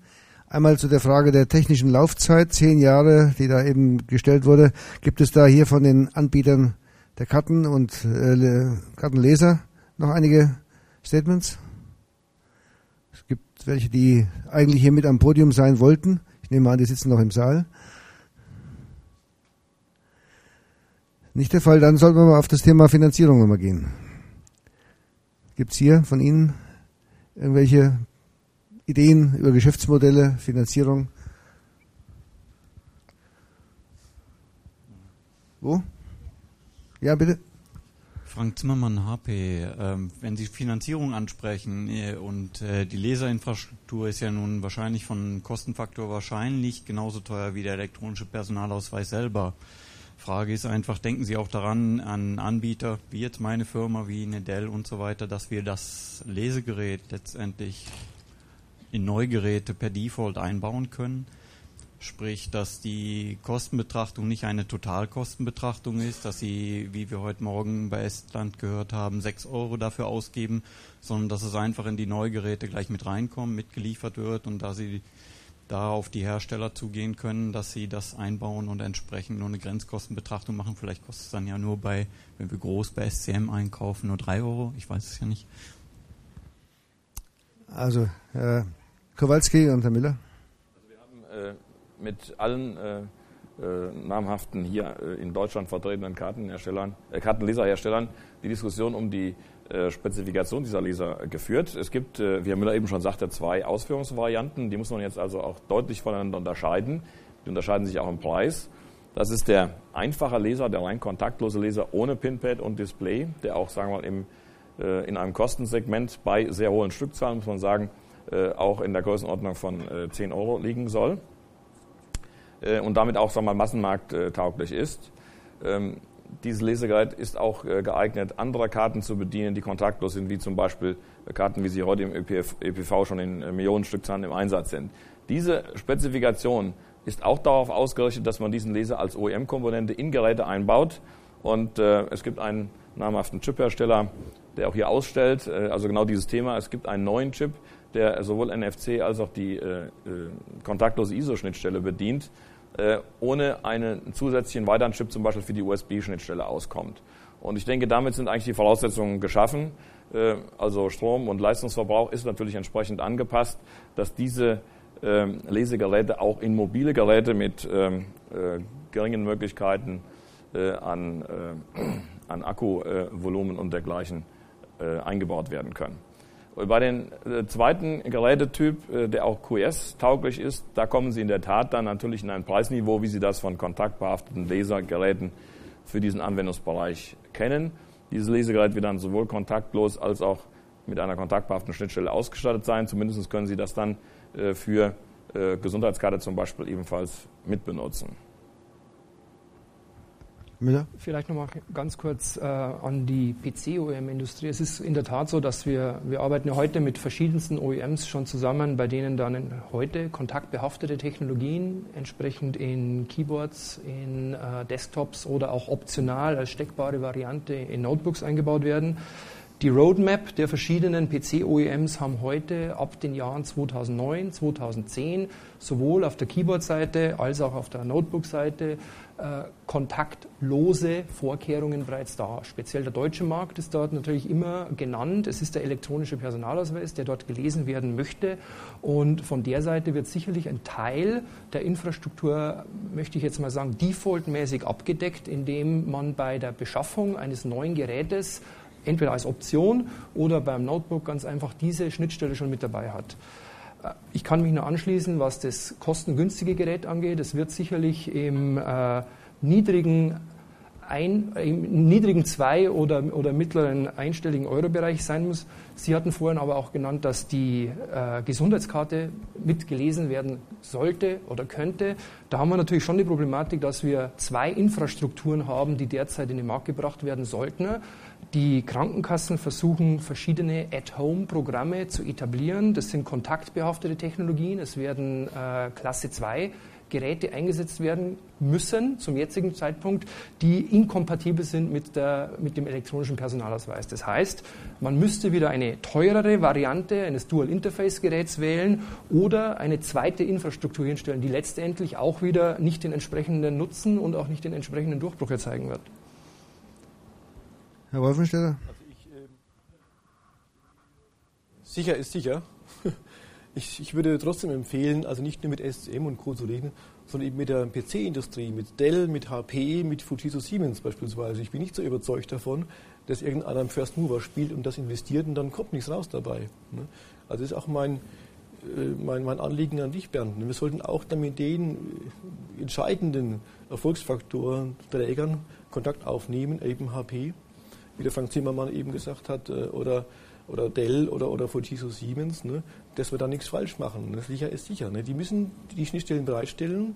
Einmal zu der Frage der technischen Laufzeit, zehn Jahre, die da eben gestellt wurde. Gibt es da hier von den Anbietern der Karten und äh, Kartenleser noch einige Statements? Es gibt welche, die eigentlich hier mit am Podium sein wollten. Ich nehme an, die sitzen noch im Saal. Nicht der Fall, dann sollten wir mal auf das Thema Finanzierung nochmal gehen. Gibt es hier von Ihnen irgendwelche Ideen über Geschäftsmodelle, Finanzierung. Wo? Ja, bitte.
Frank Zimmermann, HP. Ähm, wenn Sie Finanzierung ansprechen äh, und äh, die Leserinfrastruktur ist ja nun wahrscheinlich von Kostenfaktor wahrscheinlich genauso teuer wie der elektronische Personalausweis selber. Frage ist einfach, denken Sie auch daran, an Anbieter wie jetzt meine Firma, wie eine Dell und so weiter, dass wir das Lesegerät letztendlich in Neugeräte per Default einbauen können? Sprich, dass die Kostenbetrachtung nicht eine Totalkostenbetrachtung ist, dass sie, wie wir heute Morgen bei Estland gehört haben, 6 Euro dafür ausgeben, sondern dass es einfach in die Neugeräte gleich mit reinkommt, mitgeliefert wird und da sie da auf die Hersteller zugehen können, dass sie das einbauen und entsprechend nur eine Grenzkostenbetrachtung machen. Vielleicht kostet es dann ja nur bei, wenn wir groß bei SCM einkaufen, nur 3 Euro. Ich weiß es ja nicht.
Also, Herr Kowalski und Herr Müller.
Also wir haben äh, mit allen äh, äh, namhaften hier äh, in Deutschland vertretenen Kartenherstellern, äh, Kartenleserherstellern die Diskussion um die Spezifikation dieser Leser geführt. Es gibt, wie Herr Müller eben schon sagte, zwei Ausführungsvarianten. Die muss man jetzt also auch deutlich voneinander unterscheiden. Die unterscheiden sich auch im Preis. Das ist der einfache Leser, der rein kontaktlose Leser ohne Pinpad und Display, der auch, sagen wir mal, im, in einem Kostensegment bei sehr hohen Stückzahlen, muss man sagen, auch in der Größenordnung von 10 Euro liegen soll. Äh, und damit auch sagen wir mal, massenmarkttauglich ist. Ähm, dieses Lesegerät ist auch äh, geeignet, andere Karten zu bedienen, die kontaktlos sind, wie zum Beispiel Karten, wie sie heute im ÖPF, ÖPV schon in äh, Millionen Stückzahlen im Einsatz sind. Diese Spezifikation ist auch darauf ausgerichtet, dass man diesen Leser als OEM-Komponente in Geräte einbaut. Und äh, es gibt einen namhaften Chiphersteller, der auch hier ausstellt, äh, also genau dieses Thema. Es gibt einen neuen Chip, der sowohl NFC als auch die äh, kontaktlose ISO-Schnittstelle bedient äh, ohne einen zusätzlichen weiteren Chip zum Beispiel für die USB-Schnittstelle auskommt. Und ich denke, damit sind eigentlich die Voraussetzungen geschaffen. Äh, also Strom- und Leistungsverbrauch ist natürlich entsprechend angepasst, dass diese ähm, Lesegeräte auch in mobile Geräte mit ähm, äh, geringen Möglichkeiten an, an Akkuvolumen und dergleichen eingebaut werden können. Bei dem äh, zweiten Gerätetyp, äh, der auch QS-tauglich ist, da kommen Sie in der Tat dann natürlich in ein Preisniveau, wie Sie das von kontaktbehafteten Lasergeräten für diesen Anwendungsbereich kennen. Dieses Lesegerät wird dann sowohl kontaktlos als auch mit einer kontaktbehafteten Schnittstelle ausgestattet sein. Zumindest können Sie das dann äh, für Gesundheitskarte zum Beispiel ebenfalls mitbenutzen.
Müller? Vielleicht nochmal ganz kurz äh, an die PC-OEM-Industrie. Es ist in der Tat so, dass wir, wir arbeiten ja heute mit verschiedensten OEMs schon zusammen, bei denen dann heute kontaktbehaftete Technologien entsprechend in Keyboards, in äh, Desktops oder auch optional als steckbare Variante in Notebooks eingebaut werden. Die Roadmap der verschiedenen PC-OEMs haben heute ab den Jahren 2009, 2010 sowohl auf der Keyboard-Seite als auch auf der Notebook-Seite äh, kontaktlose Vorkehrungen bereits da. Speziell der deutsche Markt ist dort natürlich immer genannt. Es ist der elektronische Personalausweis, der dort gelesen werden möchte. Und von der Seite wird sicherlich ein Teil der Infrastruktur, möchte ich jetzt mal sagen, defaultmäßig abgedeckt, indem man bei der Beschaffung eines neuen Gerätes entweder als Option oder beim Notebook ganz einfach diese Schnittstelle schon mit dabei hat. Äh, ich kann mich nur anschließen, was das kostengünstige Gerät angeht. Es wird sicherlich im äh, niedrigen ein, im niedrigen zwei- oder, oder mittleren einstelligen Euro-Bereich sein muss. Sie hatten vorhin aber auch genannt, dass die äh, Gesundheitskarte mitgelesen werden sollte oder könnte. Da haben wir natürlich schon die Problematik, dass wir zwei Infrastrukturen haben, die derzeit in den Markt gebracht werden sollten. Die Krankenkassen versuchen, verschiedene At-Home-Programme zu etablieren. Das sind kontaktbehaftete Technologien. Es werden äh, Klasse 2 Geräte eingesetzt werden müssen zum jetzigen Zeitpunkt, die inkompatibel sind mit, der, mit dem elektronischen Personalausweis. Das heißt, man müsste wieder eine teurere Variante eines Dual-Interface-Geräts wählen oder eine zweite Infrastruktur hinstellen, die letztendlich auch wieder nicht den entsprechenden Nutzen und auch nicht den entsprechenden Durchbruch erzeugen wird.
Herr Wolfensteller? Also ich, äh,
sicher ist sicher. Ich, ich, würde trotzdem empfehlen, also nicht nur mit SCM und Co. zu reden, sondern eben mit der PC-Industrie, mit Dell, mit HP, mit Fujitsu Siemens beispielsweise. Ich bin nicht so überzeugt davon, dass irgendeiner einen First Mover spielt und das investiert und dann kommt nichts raus dabei. Ne? Also das ist auch mein, äh, mein, mein Anliegen an dich, Bernd. Wir sollten auch dann mit den äh, entscheidenden Erfolgsfaktoren Trägern Kontakt aufnehmen, eben HP wie der Frank Zimmermann eben gesagt hat, äh, oder, oder Dell oder, oder Fujitsu Siemens, ne, dass wir da nichts falsch machen. Ne. Sicher ist sicher. Ne. Die müssen die Schnittstellen bereitstellen,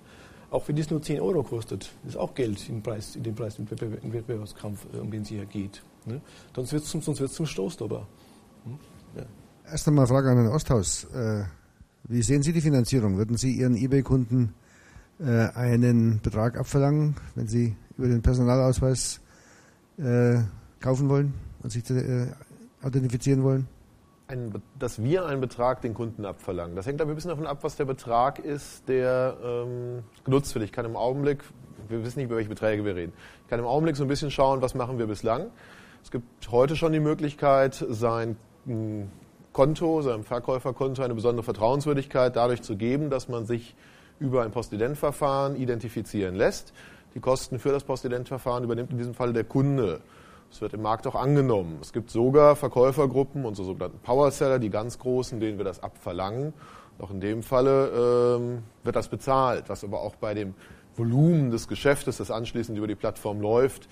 auch wenn das nur 10 Euro kostet. Das ist auch Geld im Preis, in dem Preis im Wettbewerbskampf, äh, um den es hier geht. Ne. Sonst wird es zum, zum Stoßdobber. Hm?
Ja. Erst einmal Frage an den Osthaus. Äh, wie sehen Sie die Finanzierung? Würden Sie Ihren eBay-Kunden einen Betrag abverlangen, wenn Sie über den Personalausweis kaufen wollen und sich äh, identifizieren wollen?
Ein, dass wir einen Betrag den Kunden abverlangen. Das hängt aber ein bisschen davon ab, was der Betrag ist, der ähm, genutzt wird. Ich kann im Augenblick, wir wissen nicht, über welche Beträge wir reden, ich kann im Augenblick so ein bisschen schauen, was machen wir bislang. Es gibt heute schon die Möglichkeit, sein hm, Konto, seinem Verkäuferkonto eine besondere Vertrauenswürdigkeit dadurch zu geben, dass man sich über ein Postidentverfahren identifizieren lässt. Die Kosten für das Postidentverfahren übernimmt in diesem Fall der Kunde. Das wird im Markt auch angenommen. Es gibt sogar Verkäufergruppen, unsere sogenannten Powerseller, die ganz großen, denen wir das abverlangen. Auch in dem Falle ähm, wird das bezahlt, was aber auch bei dem Volumen des Geschäftes, das anschließend über die Plattform läuft,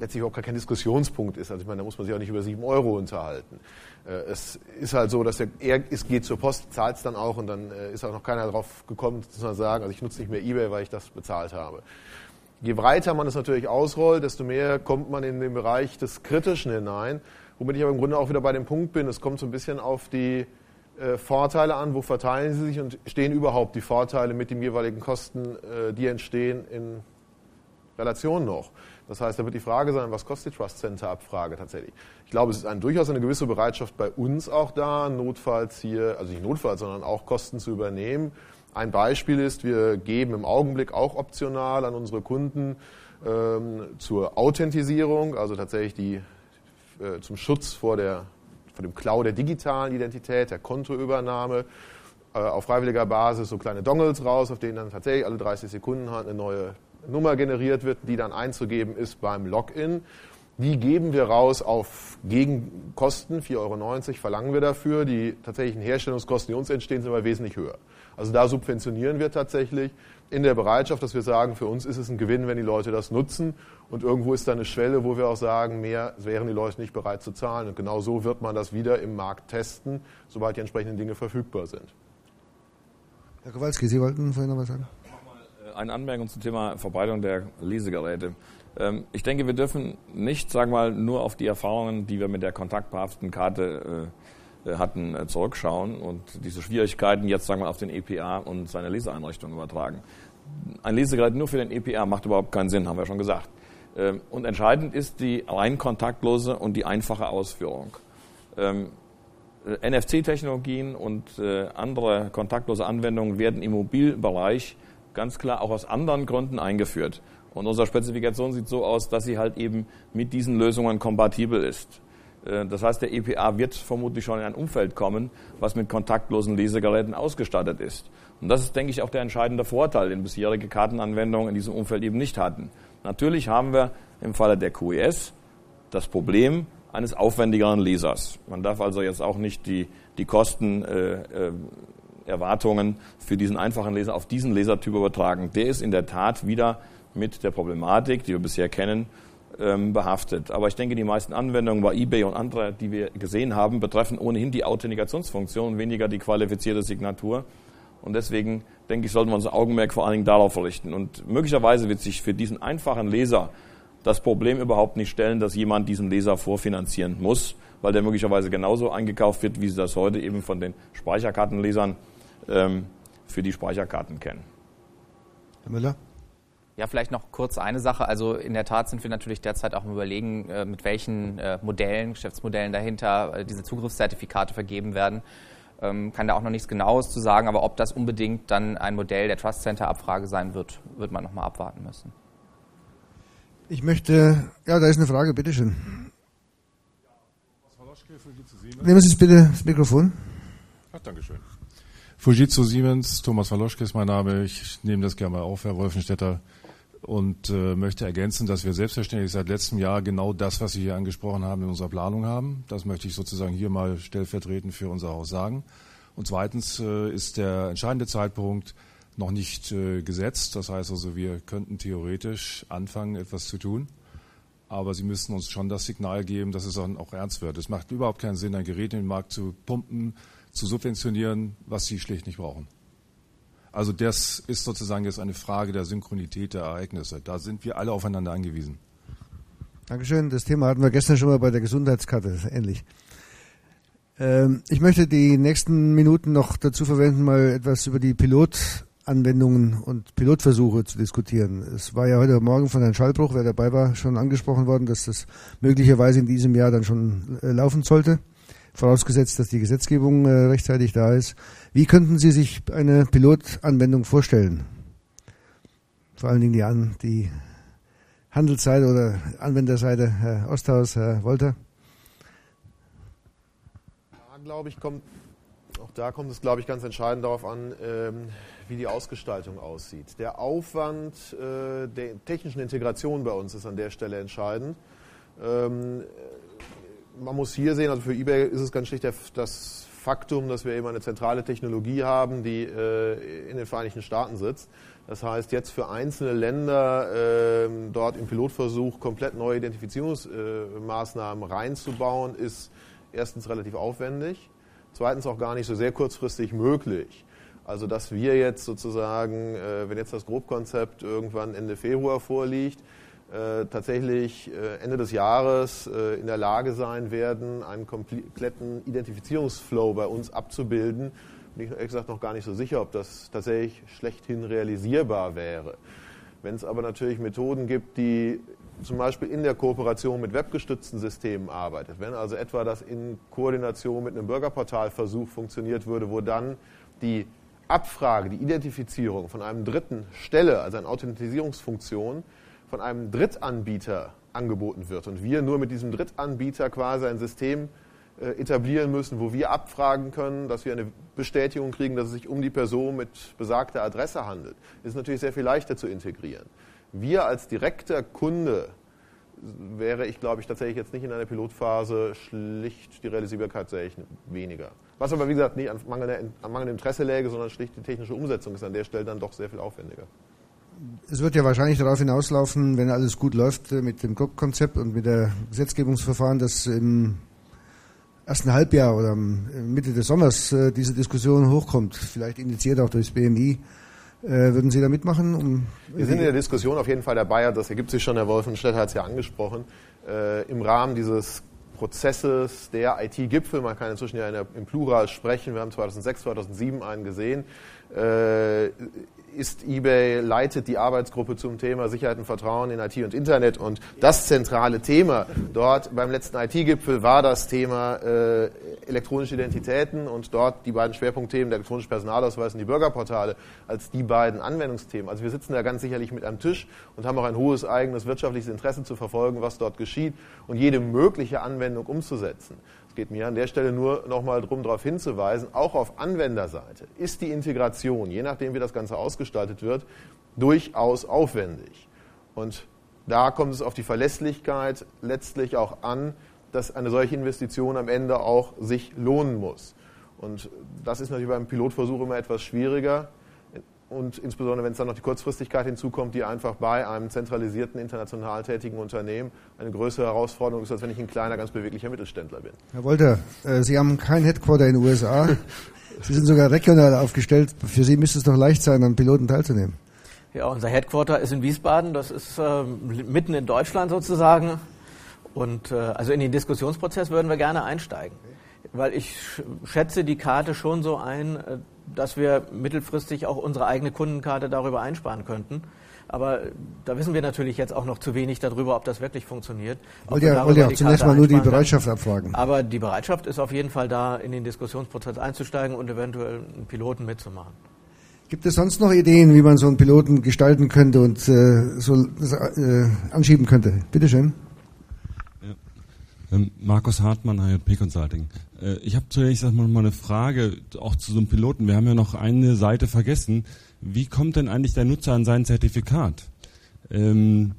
letztlich auch gar kein Diskussionspunkt ist. Also ich meine, da muss man sich auch nicht über sieben Euro unterhalten. Äh, es ist halt so, dass er, er es geht zur Post, zahlt es dann auch und dann äh, ist auch noch keiner darauf gekommen, zu sagen, also ich nutze nicht mehr eBay, weil ich das bezahlt habe. Je breiter man es natürlich ausrollt, desto mehr kommt man in den Bereich des Kritischen hinein, womit ich aber im Grunde auch wieder bei dem Punkt bin, es kommt so ein bisschen auf die äh, Vorteile an, wo verteilen sie sich und stehen überhaupt die Vorteile mit den jeweiligen Kosten, äh, die entstehen, in Relation noch. Das heißt, da wird die Frage sein, was kostet die Trust Center Abfrage tatsächlich? Ich glaube, es ist ein, durchaus eine gewisse Bereitschaft bei uns auch da, notfalls hier, also nicht notfalls, sondern auch Kosten zu übernehmen. Ein Beispiel ist, wir geben im Augenblick auch optional an unsere Kunden ähm, zur Authentisierung, also tatsächlich die, äh, zum Schutz vor, der, vor dem Klau der digitalen Identität, der Kontoübernahme, äh, auf freiwilliger Basis so kleine Dongles raus, auf denen dann tatsächlich alle 30 Sekunden halt eine neue Nummer generiert wird, die dann einzugeben ist beim Login. Die geben wir raus auf Gegenkosten, 4,90 Euro verlangen wir dafür. Die tatsächlichen Herstellungskosten, die uns entstehen, sind aber wesentlich höher. Also da subventionieren wir tatsächlich in der Bereitschaft, dass wir sagen, für uns ist es ein Gewinn, wenn die Leute das nutzen. Und irgendwo ist da eine Schwelle, wo wir auch sagen, mehr wären die Leute nicht bereit zu zahlen. Und genau so wird man das wieder im Markt testen, sobald die entsprechenden Dinge verfügbar sind.
Herr Kowalski, Sie wollten vorhin noch was sagen?
Äh, eine Anmerkung zum Thema Verbreitung der Lesegeräte. Ähm, ich denke, wir dürfen nicht, sagen wir mal, nur auf die Erfahrungen, die wir mit der kontaktbehafteten Karte äh, äh, hatten, äh, zurückschauen und diese Schwierigkeiten jetzt sagen wir auf den EPA und seine Leseeinrichtung übertragen. Ein Lesegerät nur für den EPA macht überhaupt keinen Sinn, haben wir schon gesagt. Ähm, und entscheidend ist die rein kontaktlose und die einfache Ausführung. Ähm, äh, NFC-Technologien und andere kontaktlose Anwendungen werden im Mobilbereich ganz klar auch aus anderen Gründen eingeführt. Und unsere Spezifikation sieht so aus, dass sie halt eben mit diesen Lösungen kompatibel ist. Äh, das heißt, der EPA wird vermutlich schon in ein Umfeld kommen, was mit kontaktlosen Lesegeräten ausgestattet ist. Und das ist, denke ich, auch der entscheidende Vorteil, den bisherige Kartenanwendungen in diesem Umfeld eben nicht hatten. Natürlich haben wir im Falle der QES das Problem eines aufwendigeren Lesers. Man darf also jetzt auch nicht die, die Kosten, äh, äh, Erwartungen für diesen einfachen Leser auf diesen Lesertyp übertragen. Der ist in der Tat wieder mit der Problematik, die wir bisher kennen, ähm, behaftet. Aber ich denke, die meisten Anwendungen bei eBay und andere, die wir gesehen haben, betreffen ohnehin die Authentikationsfunktion, weniger die qualifizierte Signatur. Und deswegen denke ich, sollten wir unser Augenmerk vor allen Dingen darauf richten. Und möglicherweise wird sich für diesen einfachen Leser das Problem überhaupt nicht stellen, dass jemand diesen Leser vorfinanzieren muss, weil der möglicherweise genauso eingekauft wird, wie Sie das heute eben von den Speicherkartenlesern ähm, für die Speicherkarten kennen.
Herr Müller?
Ja, vielleicht noch kurz eine Sache. Also in der Tat sind wir natürlich derzeit auch im Überlegen, äh, mit welchen äh, Modellen, Geschäftsmodellen dahinter äh, diese Zugriffszertifikate vergeben werden. Ähm, kann da auch noch nichts Genaues zu sagen, aber ob das unbedingt dann ein Modell der Trust Center Abfrage sein wird, wird man nochmal abwarten müssen.
Ich möchte, ja, da ist eine Frage, bitteschön. Nehmen Sie bitte das Mikrofon.
Ach, Dankeschön. Fujitsu Siemens, Thomas Waloschke ist mein Name. Ich nehme das gerne mal auf, Herr Wolfenstädter und äh, möchte ergänzen, dass wir selbstverständlich seit letztem Jahr genau das, was Sie hier angesprochen haben, in unserer Planung haben. Das möchte ich sozusagen hier mal stellvertretend für unser Haus sagen. Und zweitens äh, ist der entscheidende Zeitpunkt noch nicht äh, gesetzt. Das heißt also, wir könnten theoretisch anfangen, etwas zu tun. aber sie müssten uns schon das Signal geben, dass es auch ernst wird. Es macht überhaupt keinen Sinn, ein Gerät in den Markt zu pumpen, zu subventionieren, was sie schlicht nicht brauchen. Also das ist sozusagen jetzt eine Frage der Synchronität der Ereignisse. Da sind wir alle aufeinander angewiesen.
Dankeschön. Das Thema hatten wir gestern schon mal bei der Gesundheitskarte, ähnlich. Ähm, ich möchte die nächsten Minuten noch dazu verwenden, mal etwas über die Pilotanwendungen und Pilotversuche zu diskutieren. Es war ja heute Morgen von Herrn Schallbruch, wer dabei war, schon angesprochen worden, dass das möglicherweise in diesem Jahr dann schon äh, laufen sollte vorausgesetzt, dass die Gesetzgebung äh, rechtzeitig da ist. Wie könnten Sie sich eine Pilotanwendung vorstellen? Vor allen Dingen die, An die Handelsseite oder Anwenderseite, Herr Osthaus, Herr Wolter.
Da glaube ich, kommt, auch da kommt es, glaube ich, ganz entscheidend darauf an, ähm, wie die Ausgestaltung aussieht. Der Aufwand äh, der technischen Integration bei uns ist an der Stelle entscheidend. Ähm, man muss hier sehen, also für eBay ist es ganz schlicht das Faktum, dass wir eben eine zentrale Technologie haben, die äh, in den Vereinigten Staaten sitzt. Das heißt, jetzt für einzelne Länder äh, dort im Pilotversuch komplett neue Identifizierungsmaßnahmen äh, reinzubauen, ist erstens relativ aufwendig, zweitens auch gar nicht so sehr kurzfristig möglich. Also dass wir jetzt sozusagen, äh, wenn jetzt das Grobkonzept irgendwann Ende Februar vorliegt, tatsächlich äh, Ende des Jahres äh, in der Lage sein werden, einen kompletten Identifizierungsflow bei uns abzubilden. Bin ich ehrlich gesagt noch gar nicht so sicher, ob das tatsächlich schlechthin realisierbar wäre. Wenn es aber natürlich Methoden gibt, die zum Beispiel in der Kooperation mit webgestützten Systemen arbeitet, wenn also etwa das in Koordination mit einem Bürgerportalversuch funktioniert würde, wo dann die Abfrage, die Identifizierung von einem dritten Stelle, also eine Authentisierungsfunktion, von einem Drittanbieter angeboten wird und wir nur mit diesem Drittanbieter quasi ein System äh, etablieren müssen, wo wir abfragen können, dass wir eine Bestätigung kriegen, dass es sich um die Person mit besagter Adresse handelt, ist natürlich sehr viel leichter zu integrieren. Wir als direkter Kunde wäre ich, glaube ich, tatsächlich jetzt nicht in einer Pilotphase schlicht die Realisierbarkeit sehe ich weniger. Was aber, wie gesagt, nicht an mangelndem Interesse läge, sondern schlicht die technische Umsetzung ist an der Stelle dann doch sehr viel aufwendiger
es wird ja wahrscheinlich darauf hinauslaufen, wenn alles gut läuft äh, mit dem GOP-Konzept und mit der Gesetzgebungsverfahren, dass im ersten Halbjahr oder Mitte des Sommers äh, diese Diskussion hochkommt, vielleicht initiiert auch durchs BMI. Äh, würden Sie da mitmachen? Um
Wir sind in der Diskussion auf jeden Fall dabei, das ergibt sich schon, Herr Wolfenstedt hat es ja angesprochen, im Rahmen dieses Prozesses der IT-Gipfel, man kann inzwischen ja im Plural sprechen, wir haben 2006, 2007 einen gesehen, ist eBay, leitet die Arbeitsgruppe zum Thema Sicherheit und Vertrauen in IT und Internet. Und das zentrale Thema dort beim letzten IT-Gipfel war das Thema äh, elektronische Identitäten und dort die beiden Schwerpunktthemen, der elektronische Personalausweis und die Bürgerportale, als die beiden Anwendungsthemen. Also wir sitzen da ganz sicherlich mit am Tisch und haben auch ein hohes eigenes wirtschaftliches Interesse zu verfolgen, was dort geschieht und jede mögliche Anwendung umzusetzen. Es geht mir an der Stelle nur nochmal darum, darauf hinzuweisen, auch auf Anwenderseite ist die Integration, je nachdem wie das Ganze ausgestaltet wird, durchaus aufwendig. Und da kommt es auf die Verlässlichkeit letztlich auch an, dass eine solche Investition am Ende auch sich lohnen muss. Und das ist natürlich beim Pilotversuch immer etwas schwieriger und insbesondere wenn es dann noch die Kurzfristigkeit hinzukommt, die einfach bei einem zentralisierten, international tätigen Unternehmen eine größere Herausforderung ist, als wenn ich ein kleiner, ganz beweglicher Mittelständler bin.
Herr Wolter, äh, Sie haben kein Headquarter in den USA. Sie sind sogar regional aufgestellt. Für Sie müsste es doch leicht sein, an Piloten teilzunehmen.
Ja, unser Headquarter ist in Wiesbaden. Das ist äh, mitten in Deutschland sozusagen. Und äh, also in den Diskussionsprozess würden wir gerne einsteigen. Weil ich schätze die Karte schon so ein, äh, dass wir mittelfristig auch unsere eigene Kundenkarte darüber einsparen könnten. Aber da wissen wir natürlich jetzt auch noch zu wenig darüber, ob das wirklich funktioniert.
Wollt ihr, wollt auch zunächst mal nur die Bereitschaft abfragen?
Aber die Bereitschaft ist auf jeden Fall da, in den Diskussionsprozess einzusteigen und eventuell einen Piloten mitzumachen.
Gibt es sonst noch Ideen, wie man so einen Piloten gestalten könnte und äh, so äh, anschieben könnte? Bitte schön.
Ähm, Markus Hartmann, IOP Consulting. Äh, ich habe einmal mal eine Frage, auch zu so einem Piloten. Wir haben ja noch eine Seite vergessen. Wie kommt denn eigentlich der Nutzer an sein Zertifikat? Ähm,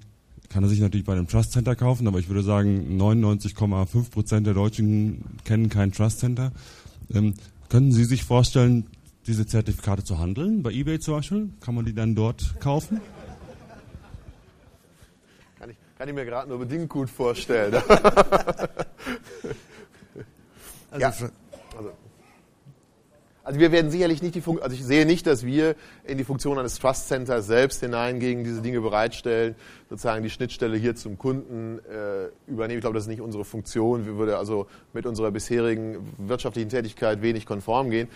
kann er sich natürlich bei einem Trust Center kaufen, aber ich würde sagen, 99,5 Prozent der Deutschen kennen kein Trust Center. Ähm, können Sie sich vorstellen, diese Zertifikate zu handeln? Bei eBay zum Beispiel? Kann man die dann dort kaufen?
Kann ich mir gerade nur bedingt gut vorstellen.
Also,
ja. also, also wir werden sicherlich nicht die Funktion, also ich sehe nicht, dass wir in die Funktion eines Trust Centers selbst hineingehen, diese Dinge bereitstellen, sozusagen die Schnittstelle hier zum Kunden äh, übernehmen. Ich glaube, das ist nicht unsere Funktion. Wir würde also mit unserer bisherigen wirtschaftlichen Tätigkeit wenig konform gehen.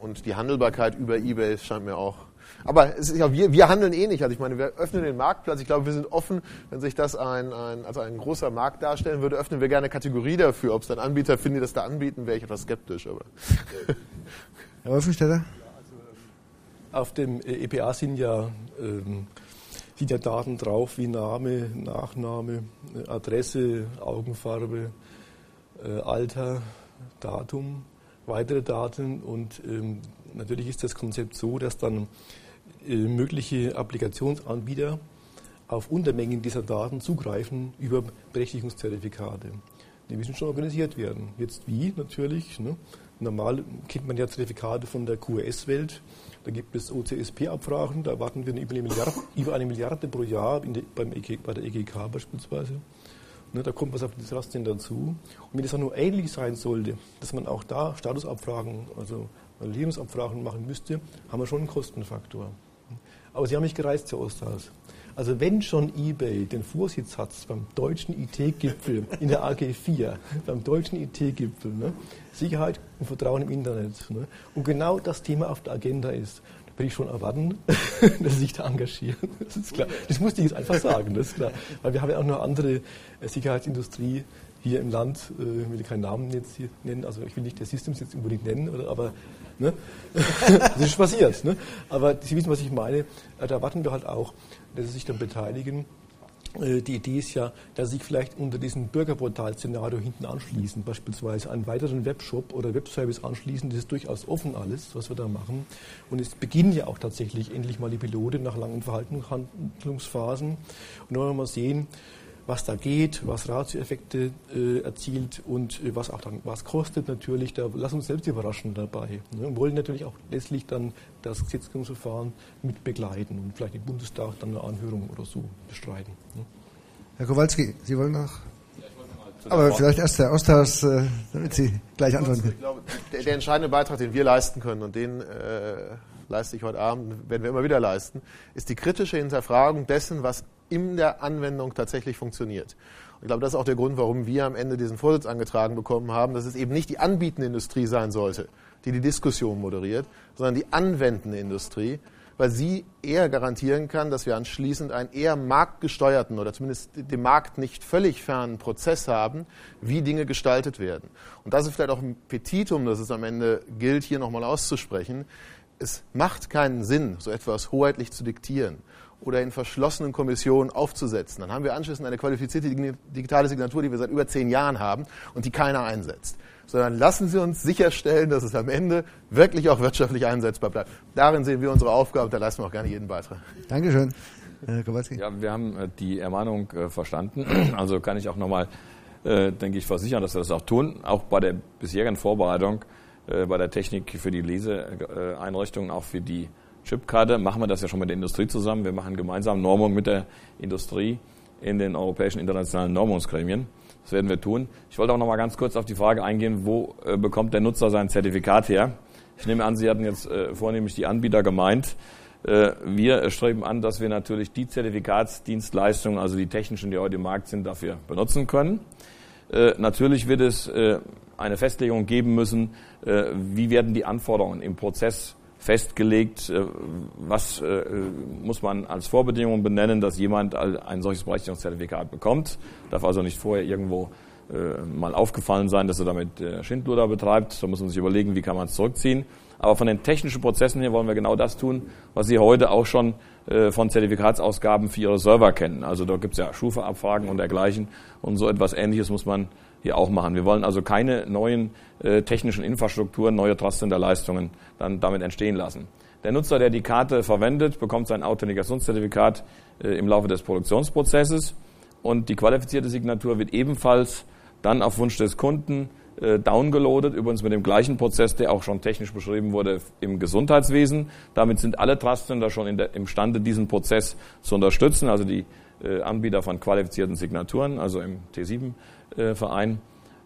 Und die Handelbarkeit über eBay scheint mir auch aber es ist ja, wir, wir handeln eh nicht. Also ich meine, wir öffnen den Marktplatz. Ich glaube, wir sind offen, wenn sich das ein, ein, also ein großer Markt darstellen würde, öffnen wir gerne eine Kategorie dafür. Ob es dann Anbieter finden, die das da anbieten, wäre ich etwas skeptisch. Aber
Herr Wolfenstetter?
Auf dem EPA sind ja, ähm, sind ja Daten drauf wie Name, Nachname, Adresse, Augenfarbe, äh, Alter, Datum, weitere Daten und ähm, natürlich ist das Konzept so, dass dann äh, mögliche Applikationsanbieter auf Untermengen dieser Daten zugreifen über Berechtigungszertifikate. Die müssen schon organisiert werden. Jetzt wie natürlich? Ne? Normal kennt man ja Zertifikate von der QoS-Welt. Da gibt es OCSP-Abfragen, da warten wir über eine Milliarde, über eine Milliarde pro Jahr de, beim EG, bei der EGK beispielsweise. Ne, da kommt was auf das Raster dazu. Und wenn es auch nur ähnlich sein sollte, dass man auch da Statusabfragen, also Lebensabfragen machen müsste, haben wir schon einen Kostenfaktor. Aber Sie haben mich gereist, Herr Osthaus. Also wenn schon eBay den Vorsitz hat beim deutschen IT-Gipfel in der AG4, beim deutschen IT-Gipfel, ne, Sicherheit und Vertrauen im Internet, ne, und genau das Thema auf der Agenda ist, will ich schon erwarten, dass Sie sich da engagieren. Das ist klar. Das musste ich jetzt einfach sagen, das ist klar. Weil wir haben ja auch noch andere äh, Sicherheitsindustrie hier im Land, äh, ich will keinen Namen jetzt hier nennen, also ich will nicht der Systems jetzt unbedingt nennen, oder, aber Ne? das ist passiert. Ne? Aber Sie wissen, was ich meine. Äh, da warten wir halt auch, dass Sie sich dann beteiligen. Äh, die Idee ist ja, dass Sie sich vielleicht unter diesem Bürgerportal-Szenario hinten anschließen, beispielsweise einen weiteren Webshop oder Webservice anschließen. Das ist durchaus offen alles, was wir da machen. Und es beginnen ja auch tatsächlich endlich mal die Pilote nach langen Verhandlungsphasen. Und dann wollen wir mal sehen, was da geht, was Ratioeffekte äh, erzielt und äh, was auch dann was kostet natürlich. Da lass uns selbst überraschen dabei. Ne? Und wollen natürlich auch letztlich dann das Gesetzgebungsverfahren mit begleiten und vielleicht im Bundestag dann eine Anhörung oder so bestreiten. Ne?
Herr Kowalski, Sie wollen noch? Aber vielleicht erst der Austausch, äh, damit Sie gleich antworten können. Ich glaube,
der, der, entscheidende Beitrag, den wir leisten können und den äh, leiste ich heute Abend, werden wir immer wieder leisten, ist die kritische Hinterfragung dessen, was in der Anwendung tatsächlich funktioniert. Und ich glaube, das ist auch der Grund, warum wir am Ende diesen Vorsitz angetragen bekommen haben, dass es eben nicht die anbietende Industrie sein sollte, die die Diskussion moderiert, sondern die anwendende Industrie, weil sie eher garantieren kann, dass wir anschließend einen eher marktgesteuerten oder zumindest dem Markt nicht völlig fernen Prozess haben, wie Dinge gestaltet werden. Und das ist vielleicht auch ein Petitum, das es am Ende gilt, hier nochmal auszusprechen. Es macht keinen Sinn, so etwas hoheitlich zu diktieren oder in verschlossenen Kommissionen aufzusetzen. Dann haben wir anschließend eine qualifizierte digitale Signatur, die wir seit über zehn Jahren haben und die keiner einsetzt. Sondern lassen Sie uns sicherstellen, dass es am Ende wirklich auch wirtschaftlich einsetzbar bleibt. Darin sehen wir unsere Aufgabe und da leisten wir auch gerne jeden Beitrag.
Dankeschön.
Herr Kowalski. Ja, wir haben äh, die Ermahnung äh, verstanden. Also kann ich auch nochmal, äh, denke ich, versichern, dass wir das auch tun. Auch bei der bisherigen Vorbereitung, bei der Technik für die Leseeinrichtungen, auch für die Chipkarte machen wir das ja schon mit der Industrie zusammen. Wir machen gemeinsam Normung mit der Industrie in den europäischen internationalen Normungsgremien. Das werden wir tun. Ich wollte auch noch mal ganz kurz auf die Frage eingehen, wo äh, bekommt der Nutzer sein Zertifikat her? Ich nehme an, Sie hatten jetzt äh, vornehmlich die Anbieter gemeint. Äh, wir streben an, dass wir natürlich die Zertifikatsdienstleistungen, also die technischen, die heute im Markt sind, dafür benutzen können. Natürlich wird es eine Festlegung geben müssen, wie werden die Anforderungen im Prozess festgelegt, äh, was äh, muss man als Vorbedingung benennen, dass jemand ein solches Berechtigungszertifikat bekommt. Darf also nicht vorher irgendwo äh, mal aufgefallen sein, dass er damit Schindluder betreibt. Da muss man sich überlegen, wie kann man es zurückziehen. Aber von den technischen Prozessen her wollen wir genau das tun, was Sie heute auch schon von Zertifikatsausgaben für Ihre Server kennen. Also da gibt es ja Schufa-Abfragen und dergleichen. Und so etwas Ähnliches muss man hier auch machen. Wir wollen also keine neuen technischen Infrastrukturen, neue Trust-Center-Leistungen dann damit entstehen lassen. Der Nutzer, der die Karte verwendet, bekommt sein Authentifikationszertifikat äh, im Laufe des Produktionsprozesses und die qualifizierte Signatur wird ebenfalls dann auf Wunsch des Kunden äh, downgeloadet, übrigens mit dem gleichen Prozess, der auch schon technisch beschrieben wurde im Gesundheitswesen. Damit sind alle Trust Center schon der, imstande, diesen Prozess zu unterstützen. Also die äh, Anbieter von qualifizierten Signaturen, also im T7-Verein.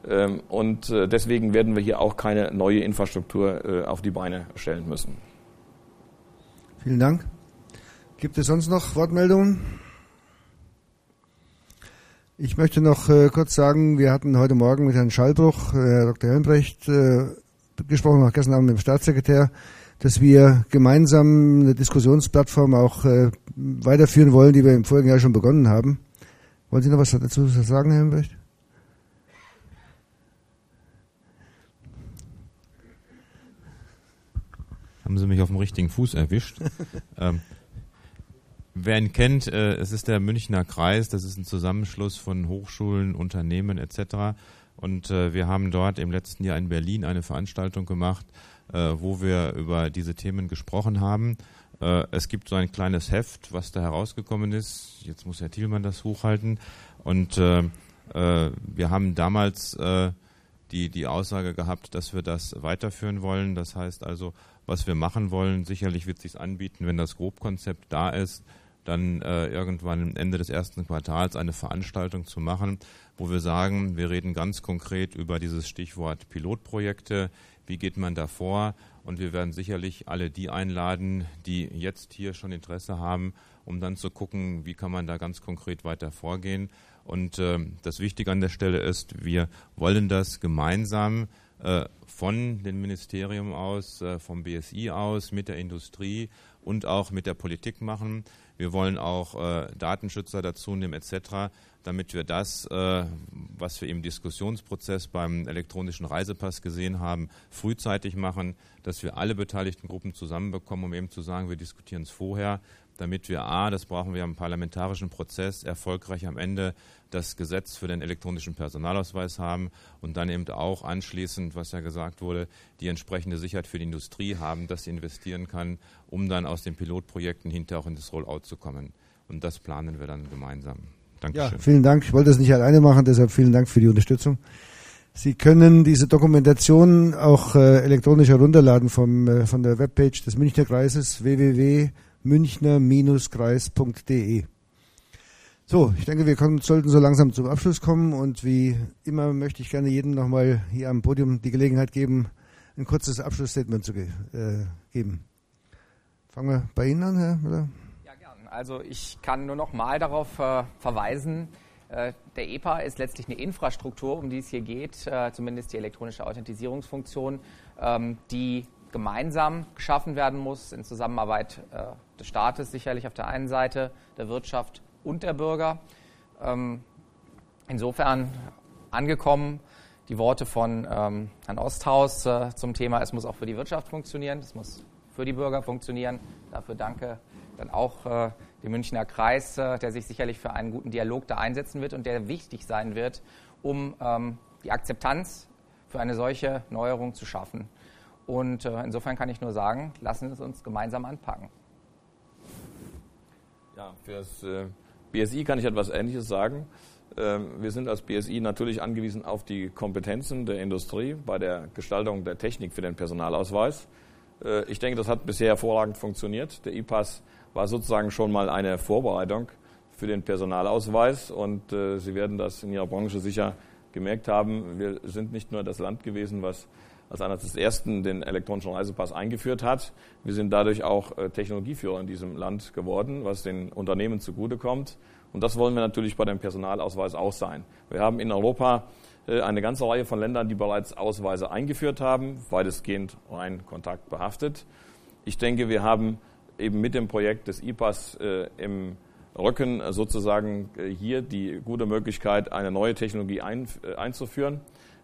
Äh, ähm, und äh, deswegen werden wir hier auch keine neue Infrastruktur äh, auf die Beine stellen müssen.
Vielen Dank. Gibt es sonst noch Wortmeldungen? Ich möchte noch äh, kurz sagen, wir hatten heute Morgen mit Herrn Schallbruch, Herr Dr. Helmbrecht, gesprochen, auch gestern Abend mit dem Staatssekretär, dass wir gemeinsam eine Diskussionsplattform auch weiterführen wollen, die wir im vorigen Jahr schon begonnen haben. Wollen Sie noch was dazu sagen, Herr Helmbrecht?
Haben Sie mich auf dem richtigen Fuß erwischt. ähm, wer ihn kennt, äh, es ist der Münchner Kreis, das ist ein Zusammenschluss von Hochschulen, Unternehmen etc. Und äh, wir haben dort im letzten Jahr in Berlin eine Veranstaltung gemacht, äh, wo wir über diese Themen gesprochen haben. Äh, es gibt so ein kleines Heft, was da herausgekommen ist. Jetzt muss Herr Thielmann das hochhalten. Und äh, äh, wir haben damals die, die Aussage gehabt, dass wir das weiterführen wollen. Das heißt also, was wir machen wollen, sicherlich wird es sich anbieten, wenn das Grobkonzept da ist, dann äh, irgendwann am Ende des ersten Quartals eine Veranstaltung zu machen, wo wir sagen, wir reden ganz konkret über dieses Stichwort Pilotprojekte, wie geht man da vor und wir werden sicherlich alle die einladen, die jetzt hier schon Interesse haben, um dann zu gucken, wie kann man da ganz konkret weiter vorgehen. Und äh, das Wichtige an der Stelle ist, wir wollen das gemeinsam äh, von dem Ministerium aus, äh, vom BSI aus, mit der Industrie und auch mit der Politik machen. Wir wollen auch äh, Datenschützer dazu nehmen etc., damit wir das, äh, was wir im Diskussionsprozess beim elektronischen Reisepass gesehen haben, frühzeitig machen, dass wir alle beteiligten Gruppen zusammenbekommen, um eben zu sagen, wir diskutieren es vorher, damit wir A, das brauchen wir im parlamentarischen Prozess, erfolgreich am Ende das Gesetz für den elektronischen Personalausweis haben und dann eben auch anschließend, was ja gesagt wurde, die entsprechende Sicherheit für die Industrie haben, dass sie investieren kann, um dann aus den Pilotprojekten hinterher auch in das Rollout zu kommen. Und das planen wir dann gemeinsam. Dankeschön.
Ja, vielen Dank. Ich wollte das nicht alleine machen, deshalb vielen Dank für die Unterstützung. Sie können diese Dokumentation auch äh, elektronisch herunterladen vom, äh, von der Webpage des Münchner Kreises www.münchner-kreis.de. So, ich denke, wir können, sollten so langsam zum Abschluss kommen und wie immer möchte ich gerne jedem nochmal hier am Podium die Gelegenheit geben, ein kurzes Abschlussstatement zu ge äh, geben. Fangen wir bei Ihnen an, Herr Müller.
Ja, gern. Also ich kann nur noch mal darauf äh, verweisen, äh, der EPA ist letztlich eine Infrastruktur, um die es hier geht, äh, zumindest die elektronische Authentisierungsfunktion, ähm, die gemeinsam geschaffen werden muss, in Zusammenarbeit äh, des Staates sicherlich auf der einen Seite, der Wirtschaft und der Bürger. Ähm, insofern angekommen die Worte von ähm, Herrn Osthaus äh, zum Thema, es muss auch für die Wirtschaft funktionieren, es muss für die Bürger funktionieren. Dafür danke dann auch äh, dem Münchner Kreis, äh, der sich sicherlich für einen guten Dialog da einsetzen wird und der wichtig sein wird, um ähm, die Akzeptanz für eine solche Neuerung zu schaffen. Und äh, insofern kann ich nur sagen, lassen Sie es uns gemeinsam anpacken.
Ja, für das äh, BSI kann ich etwas Ähnliches sagen. Ähm, wir sind als BSI natürlich angewiesen auf die Kompetenzen der Industrie bei der Gestaltung der Technik für den Personalausweis. Äh, ich denke, das hat bisher hervorragend funktioniert. Der E-Pass war sozusagen schon mal eine Vorbereitung für den Personalausweis und Sie werden das in Ihrer Branche sicher gemerkt haben. Wir sind nicht nur das Land gewesen, was als einer des ersten den elektronischen Reisepass eingeführt hat. Wir sind dadurch auch äh, Technologieführer in diesem Land geworden, was den Unternehmen zugutekommt. Und das wollen wir natürlich bei dem Personalausweis auch sein. Wir haben in Europa äh, eine ganze Reihe von Ländern, die bereits Ausweise eingeführt haben, weitestgehend rein kontaktbehaftet. Ich denke, wir haben eben mit dem Projekt des IPAS äh, im Rücken sozusagen hier die gute Möglichkeit, eine neue Technologie einzuführen.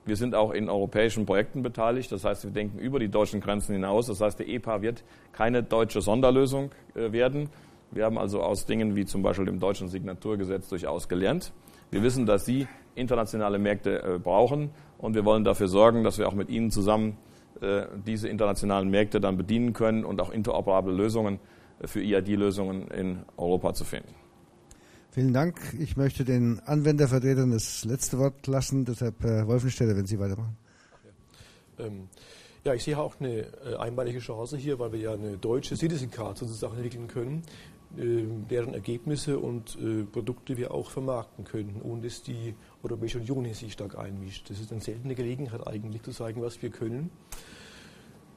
Wir sind auch in europäischen Projekten beteiligt. Das heißt, wir denken über die deutschen Grenzen hinaus. Das heißt, der EPA wird keine deutsche Sonderlösung äh, werden. Wir haben also aus Dingen wie zum Beispiel dem deutschen Signaturgesetz durchaus gelernt. Wir wissen, dass Sie internationale Märkte äh, brauchen und wir wollen dafür sorgen, dass wir auch mit Ihnen zusammen äh, diese internationalen Märkte dann bedienen können und auch interoperable Lösungen für EID-Lösungen in Europa zu finden.
Vielen Dank. Ich möchte den Anwendervertretern das letzte Wort lassen. Deshalb Herr Wolfensteller, wenn Sie weitermachen.
Ähm, ja, ich sehe auch eine äh, einmalige Chance hier, weil wir ja eine deutsche Citizen Card sozusagen entwickeln können, äh, deren Ergebnisse und äh, Produkte wir auch vermarkten können, ohne dass die Europäische Union sich stark einmischt. Das ist eine seltene Gelegenheit eigentlich zu zeigen, was wir können.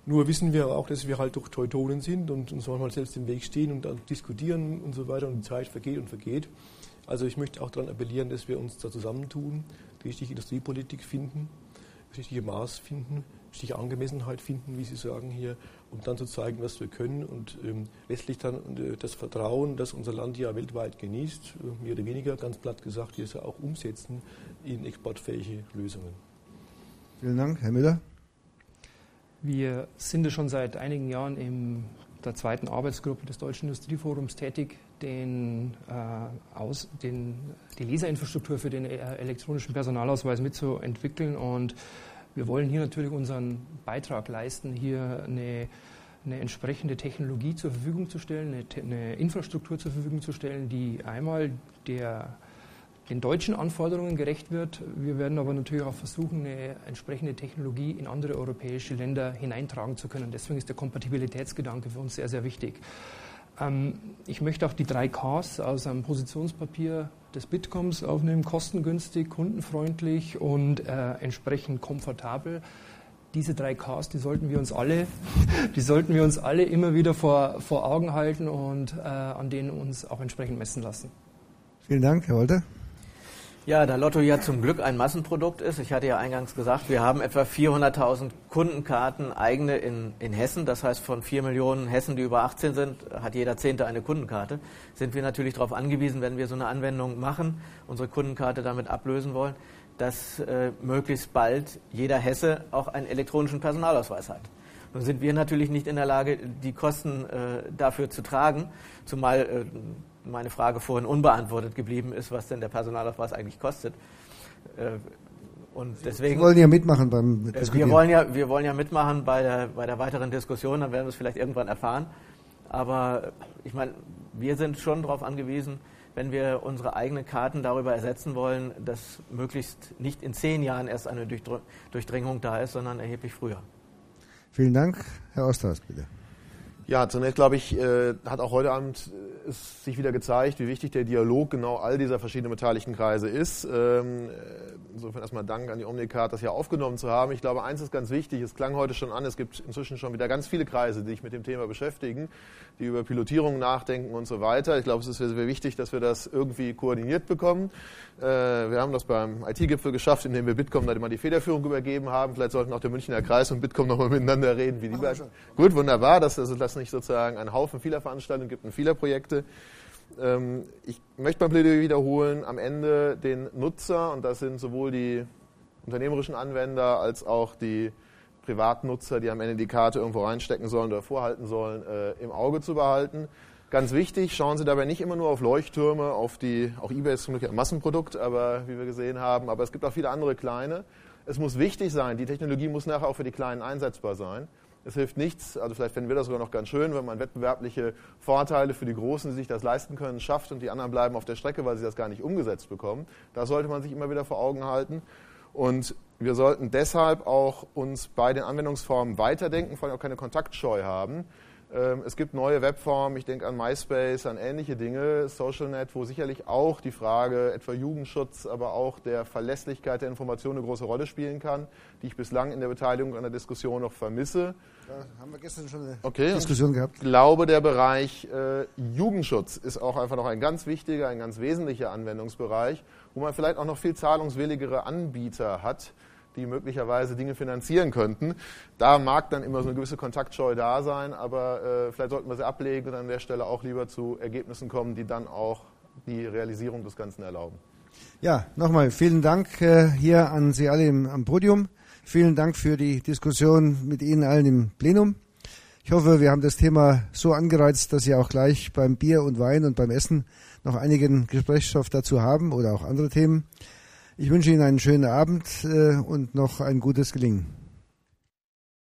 Nur wissen wir auch, dass wir halt doch Teutonen sind und uns manchmal selbst im Weg stehen und dann diskutieren und so weiter und die Zeit vergeht und vergeht. Also ich möchte auch daran appellieren, dass wir uns da zusammentun, die richtige Industriepolitik finden, das richtige Maß finden, richtige Angemessenheit finden, wie Sie sagen hier, und dann zu zeigen, was wir können und ähm, letztlich dann äh, das Vertrauen, das unser Land ja weltweit genießt, äh, mehr oder weniger, ganz platt gesagt, hier auch umsetzen in exportfähige Lösungen.
Vielen Dank, Herr Müller.
Wir sind ja schon seit einigen Jahren in der zweiten Arbeitsgruppe des Deutschen Industrieforums tätig, den, äh, aus, den, die Leserinfrastruktur für den äh, elektronischen Personalausweis mitzuentwickeln. Und wir wollen hier natürlich unseren Beitrag leisten, hier eine, eine entsprechende Technologie zur Verfügung zu stellen, eine, eine Infrastruktur zur Verfügung zu stellen, die einmal der den deutschen Anforderungen gerecht wird. Wir werden aber natürlich auch versuchen, eine entsprechende Technologie in andere europäische Länder hineintragen zu können. Deswegen ist der Kompatibilitätsgedanke für uns sehr, sehr wichtig. Ähm, ich möchte auch die drei Ks aus einem Positionspapier des Bitcoms aufnehmen, kostengünstig, kundenfreundlich und äh, entsprechend komfortabel. Diese drei Ks, die sollten wir uns alle, die sollten wir uns alle immer wieder vor, vor Augen halten und äh, an denen uns auch entsprechend messen lassen.
Vielen Dank, Herr Walter.
Ja, da Lotto ja zum Glück ein Massenprodukt ist, ich hatte ja eingangs gesagt, wir haben etwa 400.000 Kundenkarten eigene in, in Hessen. Das heißt, von 4 Millionen Hessen, die über 18 sind, hat jeder Zehnte eine Kundenkarte. Sind wir natürlich darauf angewiesen, wenn wir so eine Anwendung machen, unsere Kundenkarte damit ablösen wollen, dass äh, möglichst bald jeder Hesse auch einen elektronischen Personalausweis hat. Nun sind wir natürlich nicht in der Lage, die Kosten äh, dafür zu tragen, zumal äh, meine Frage vorhin unbeantwortet geblieben ist, was denn der Personalausweis eigentlich kostet. Äh, und deswegen,
Sie wollen ja mitmachen beim
äh, Diskutieren. Wir wollen ja, wir wollen ja mitmachen bei der, bei der weiteren Diskussion, dann werden wir es vielleicht irgendwann erfahren. Aber ich meine, wir sind schon darauf angewiesen, wenn wir unsere eigenen Karten darüber ersetzen wollen, dass möglichst nicht in zehn Jahren erst eine Durchdringung da ist, sondern erheblich früher.
Vielen Dank. Herr Osthaus, bitte.
Ja, zunächst glaube ich, äh, hat auch heute Abend ist sich wieder gezeigt, wie wichtig der Dialog genau all dieser verschiedenen beteiligten Kreise ist. Ähm, insofern erstmal Dank an die Omnicard, das hier aufgenommen zu haben. Ich glaube, eins ist ganz wichtig, es klang heute schon an, es gibt inzwischen schon wieder ganz viele Kreise, die sich mit dem Thema beschäftigen, die über Pilotierung nachdenken und so weiter. Ich glaube, es ist sehr, sehr wichtig, dass wir das irgendwie koordiniert bekommen. Äh, wir haben das beim IT-Gipfel geschafft, indem wir Bitkom da immer die Federführung übergeben haben. Vielleicht sollten auch der Münchner Kreis und Bitkom nochmal miteinander reden, wie die beiden. Gut, wunderbar, dass also das nicht sozusagen einen Haufen vieler Veranstaltungen gibt und vieler Projekte. Ähm, ich möchte mein Plädoyer wiederholen, am Ende den Nutzer, und das sind sowohl die unternehmerischen Anwender als auch die Privatnutzer, die am Ende die Karte irgendwo reinstecken sollen oder vorhalten sollen, äh, im Auge zu behalten. Ganz wichtig, schauen Sie dabei nicht immer nur auf Leuchttürme, auf die, auch eBay ist zum Glück ein Massenprodukt, aber wie wir gesehen haben, aber es gibt auch viele andere kleine. Es muss wichtig sein, die Technologie muss nachher auch für die Kleinen einsetzbar sein. Es hilft nichts, also vielleicht finden wir das sogar noch ganz schön, wenn man wettbewerbliche Vorteile für die Großen, die sich das leisten können, schafft und die anderen bleiben auf der Strecke, weil sie das gar nicht umgesetzt bekommen. Das sollte man sich immer wieder vor Augen halten. Und wir sollten deshalb auch uns bei den Anwendungsformen weiterdenken, vor allem auch keine Kontaktscheu haben. Ähm, es gibt neue Webformen, ich denke an MySpace, an ähnliche Dinge, SocialNet, wo sicherlich auch die Frage etwa Jugendschutz, aber auch der Verlässlichkeit der Information eine große Rolle spielen kann, die ich bislang in der Beteiligung an der Diskussion noch vermisse.
Da haben wir gestern schon eine
okay.
Diskussion gehabt.
Ich glaube, der Bereich äh, Jugendschutz ist auch einfach noch ein ganz wichtiger, ein ganz wesentlicher Anwendungsbereich, wo man vielleicht auch noch viel zahlungswilligere Anbieter hat, die möglicherweise Dinge finanzieren könnten. Da mag dann immer so eine gewisse Kontaktscheu da sein, aber äh, vielleicht sollten wir sie ablegen und an der Stelle auch lieber zu Ergebnissen kommen, die dann auch die Realisierung des Ganzen erlauben.
Ja, nochmal vielen Dank äh, hier an Sie alle im, am Podium. Vielen Dank für die Diskussion mit Ihnen allen im Plenum. Ich hoffe, wir haben das Thema so angereizt, dass Sie auch gleich beim Bier und Wein und beim Essen noch einigen Gesprächsstoff dazu haben oder auch andere Themen. Ich wünsche Ihnen einen schönen Abend äh, und noch ein gutes Gelingen.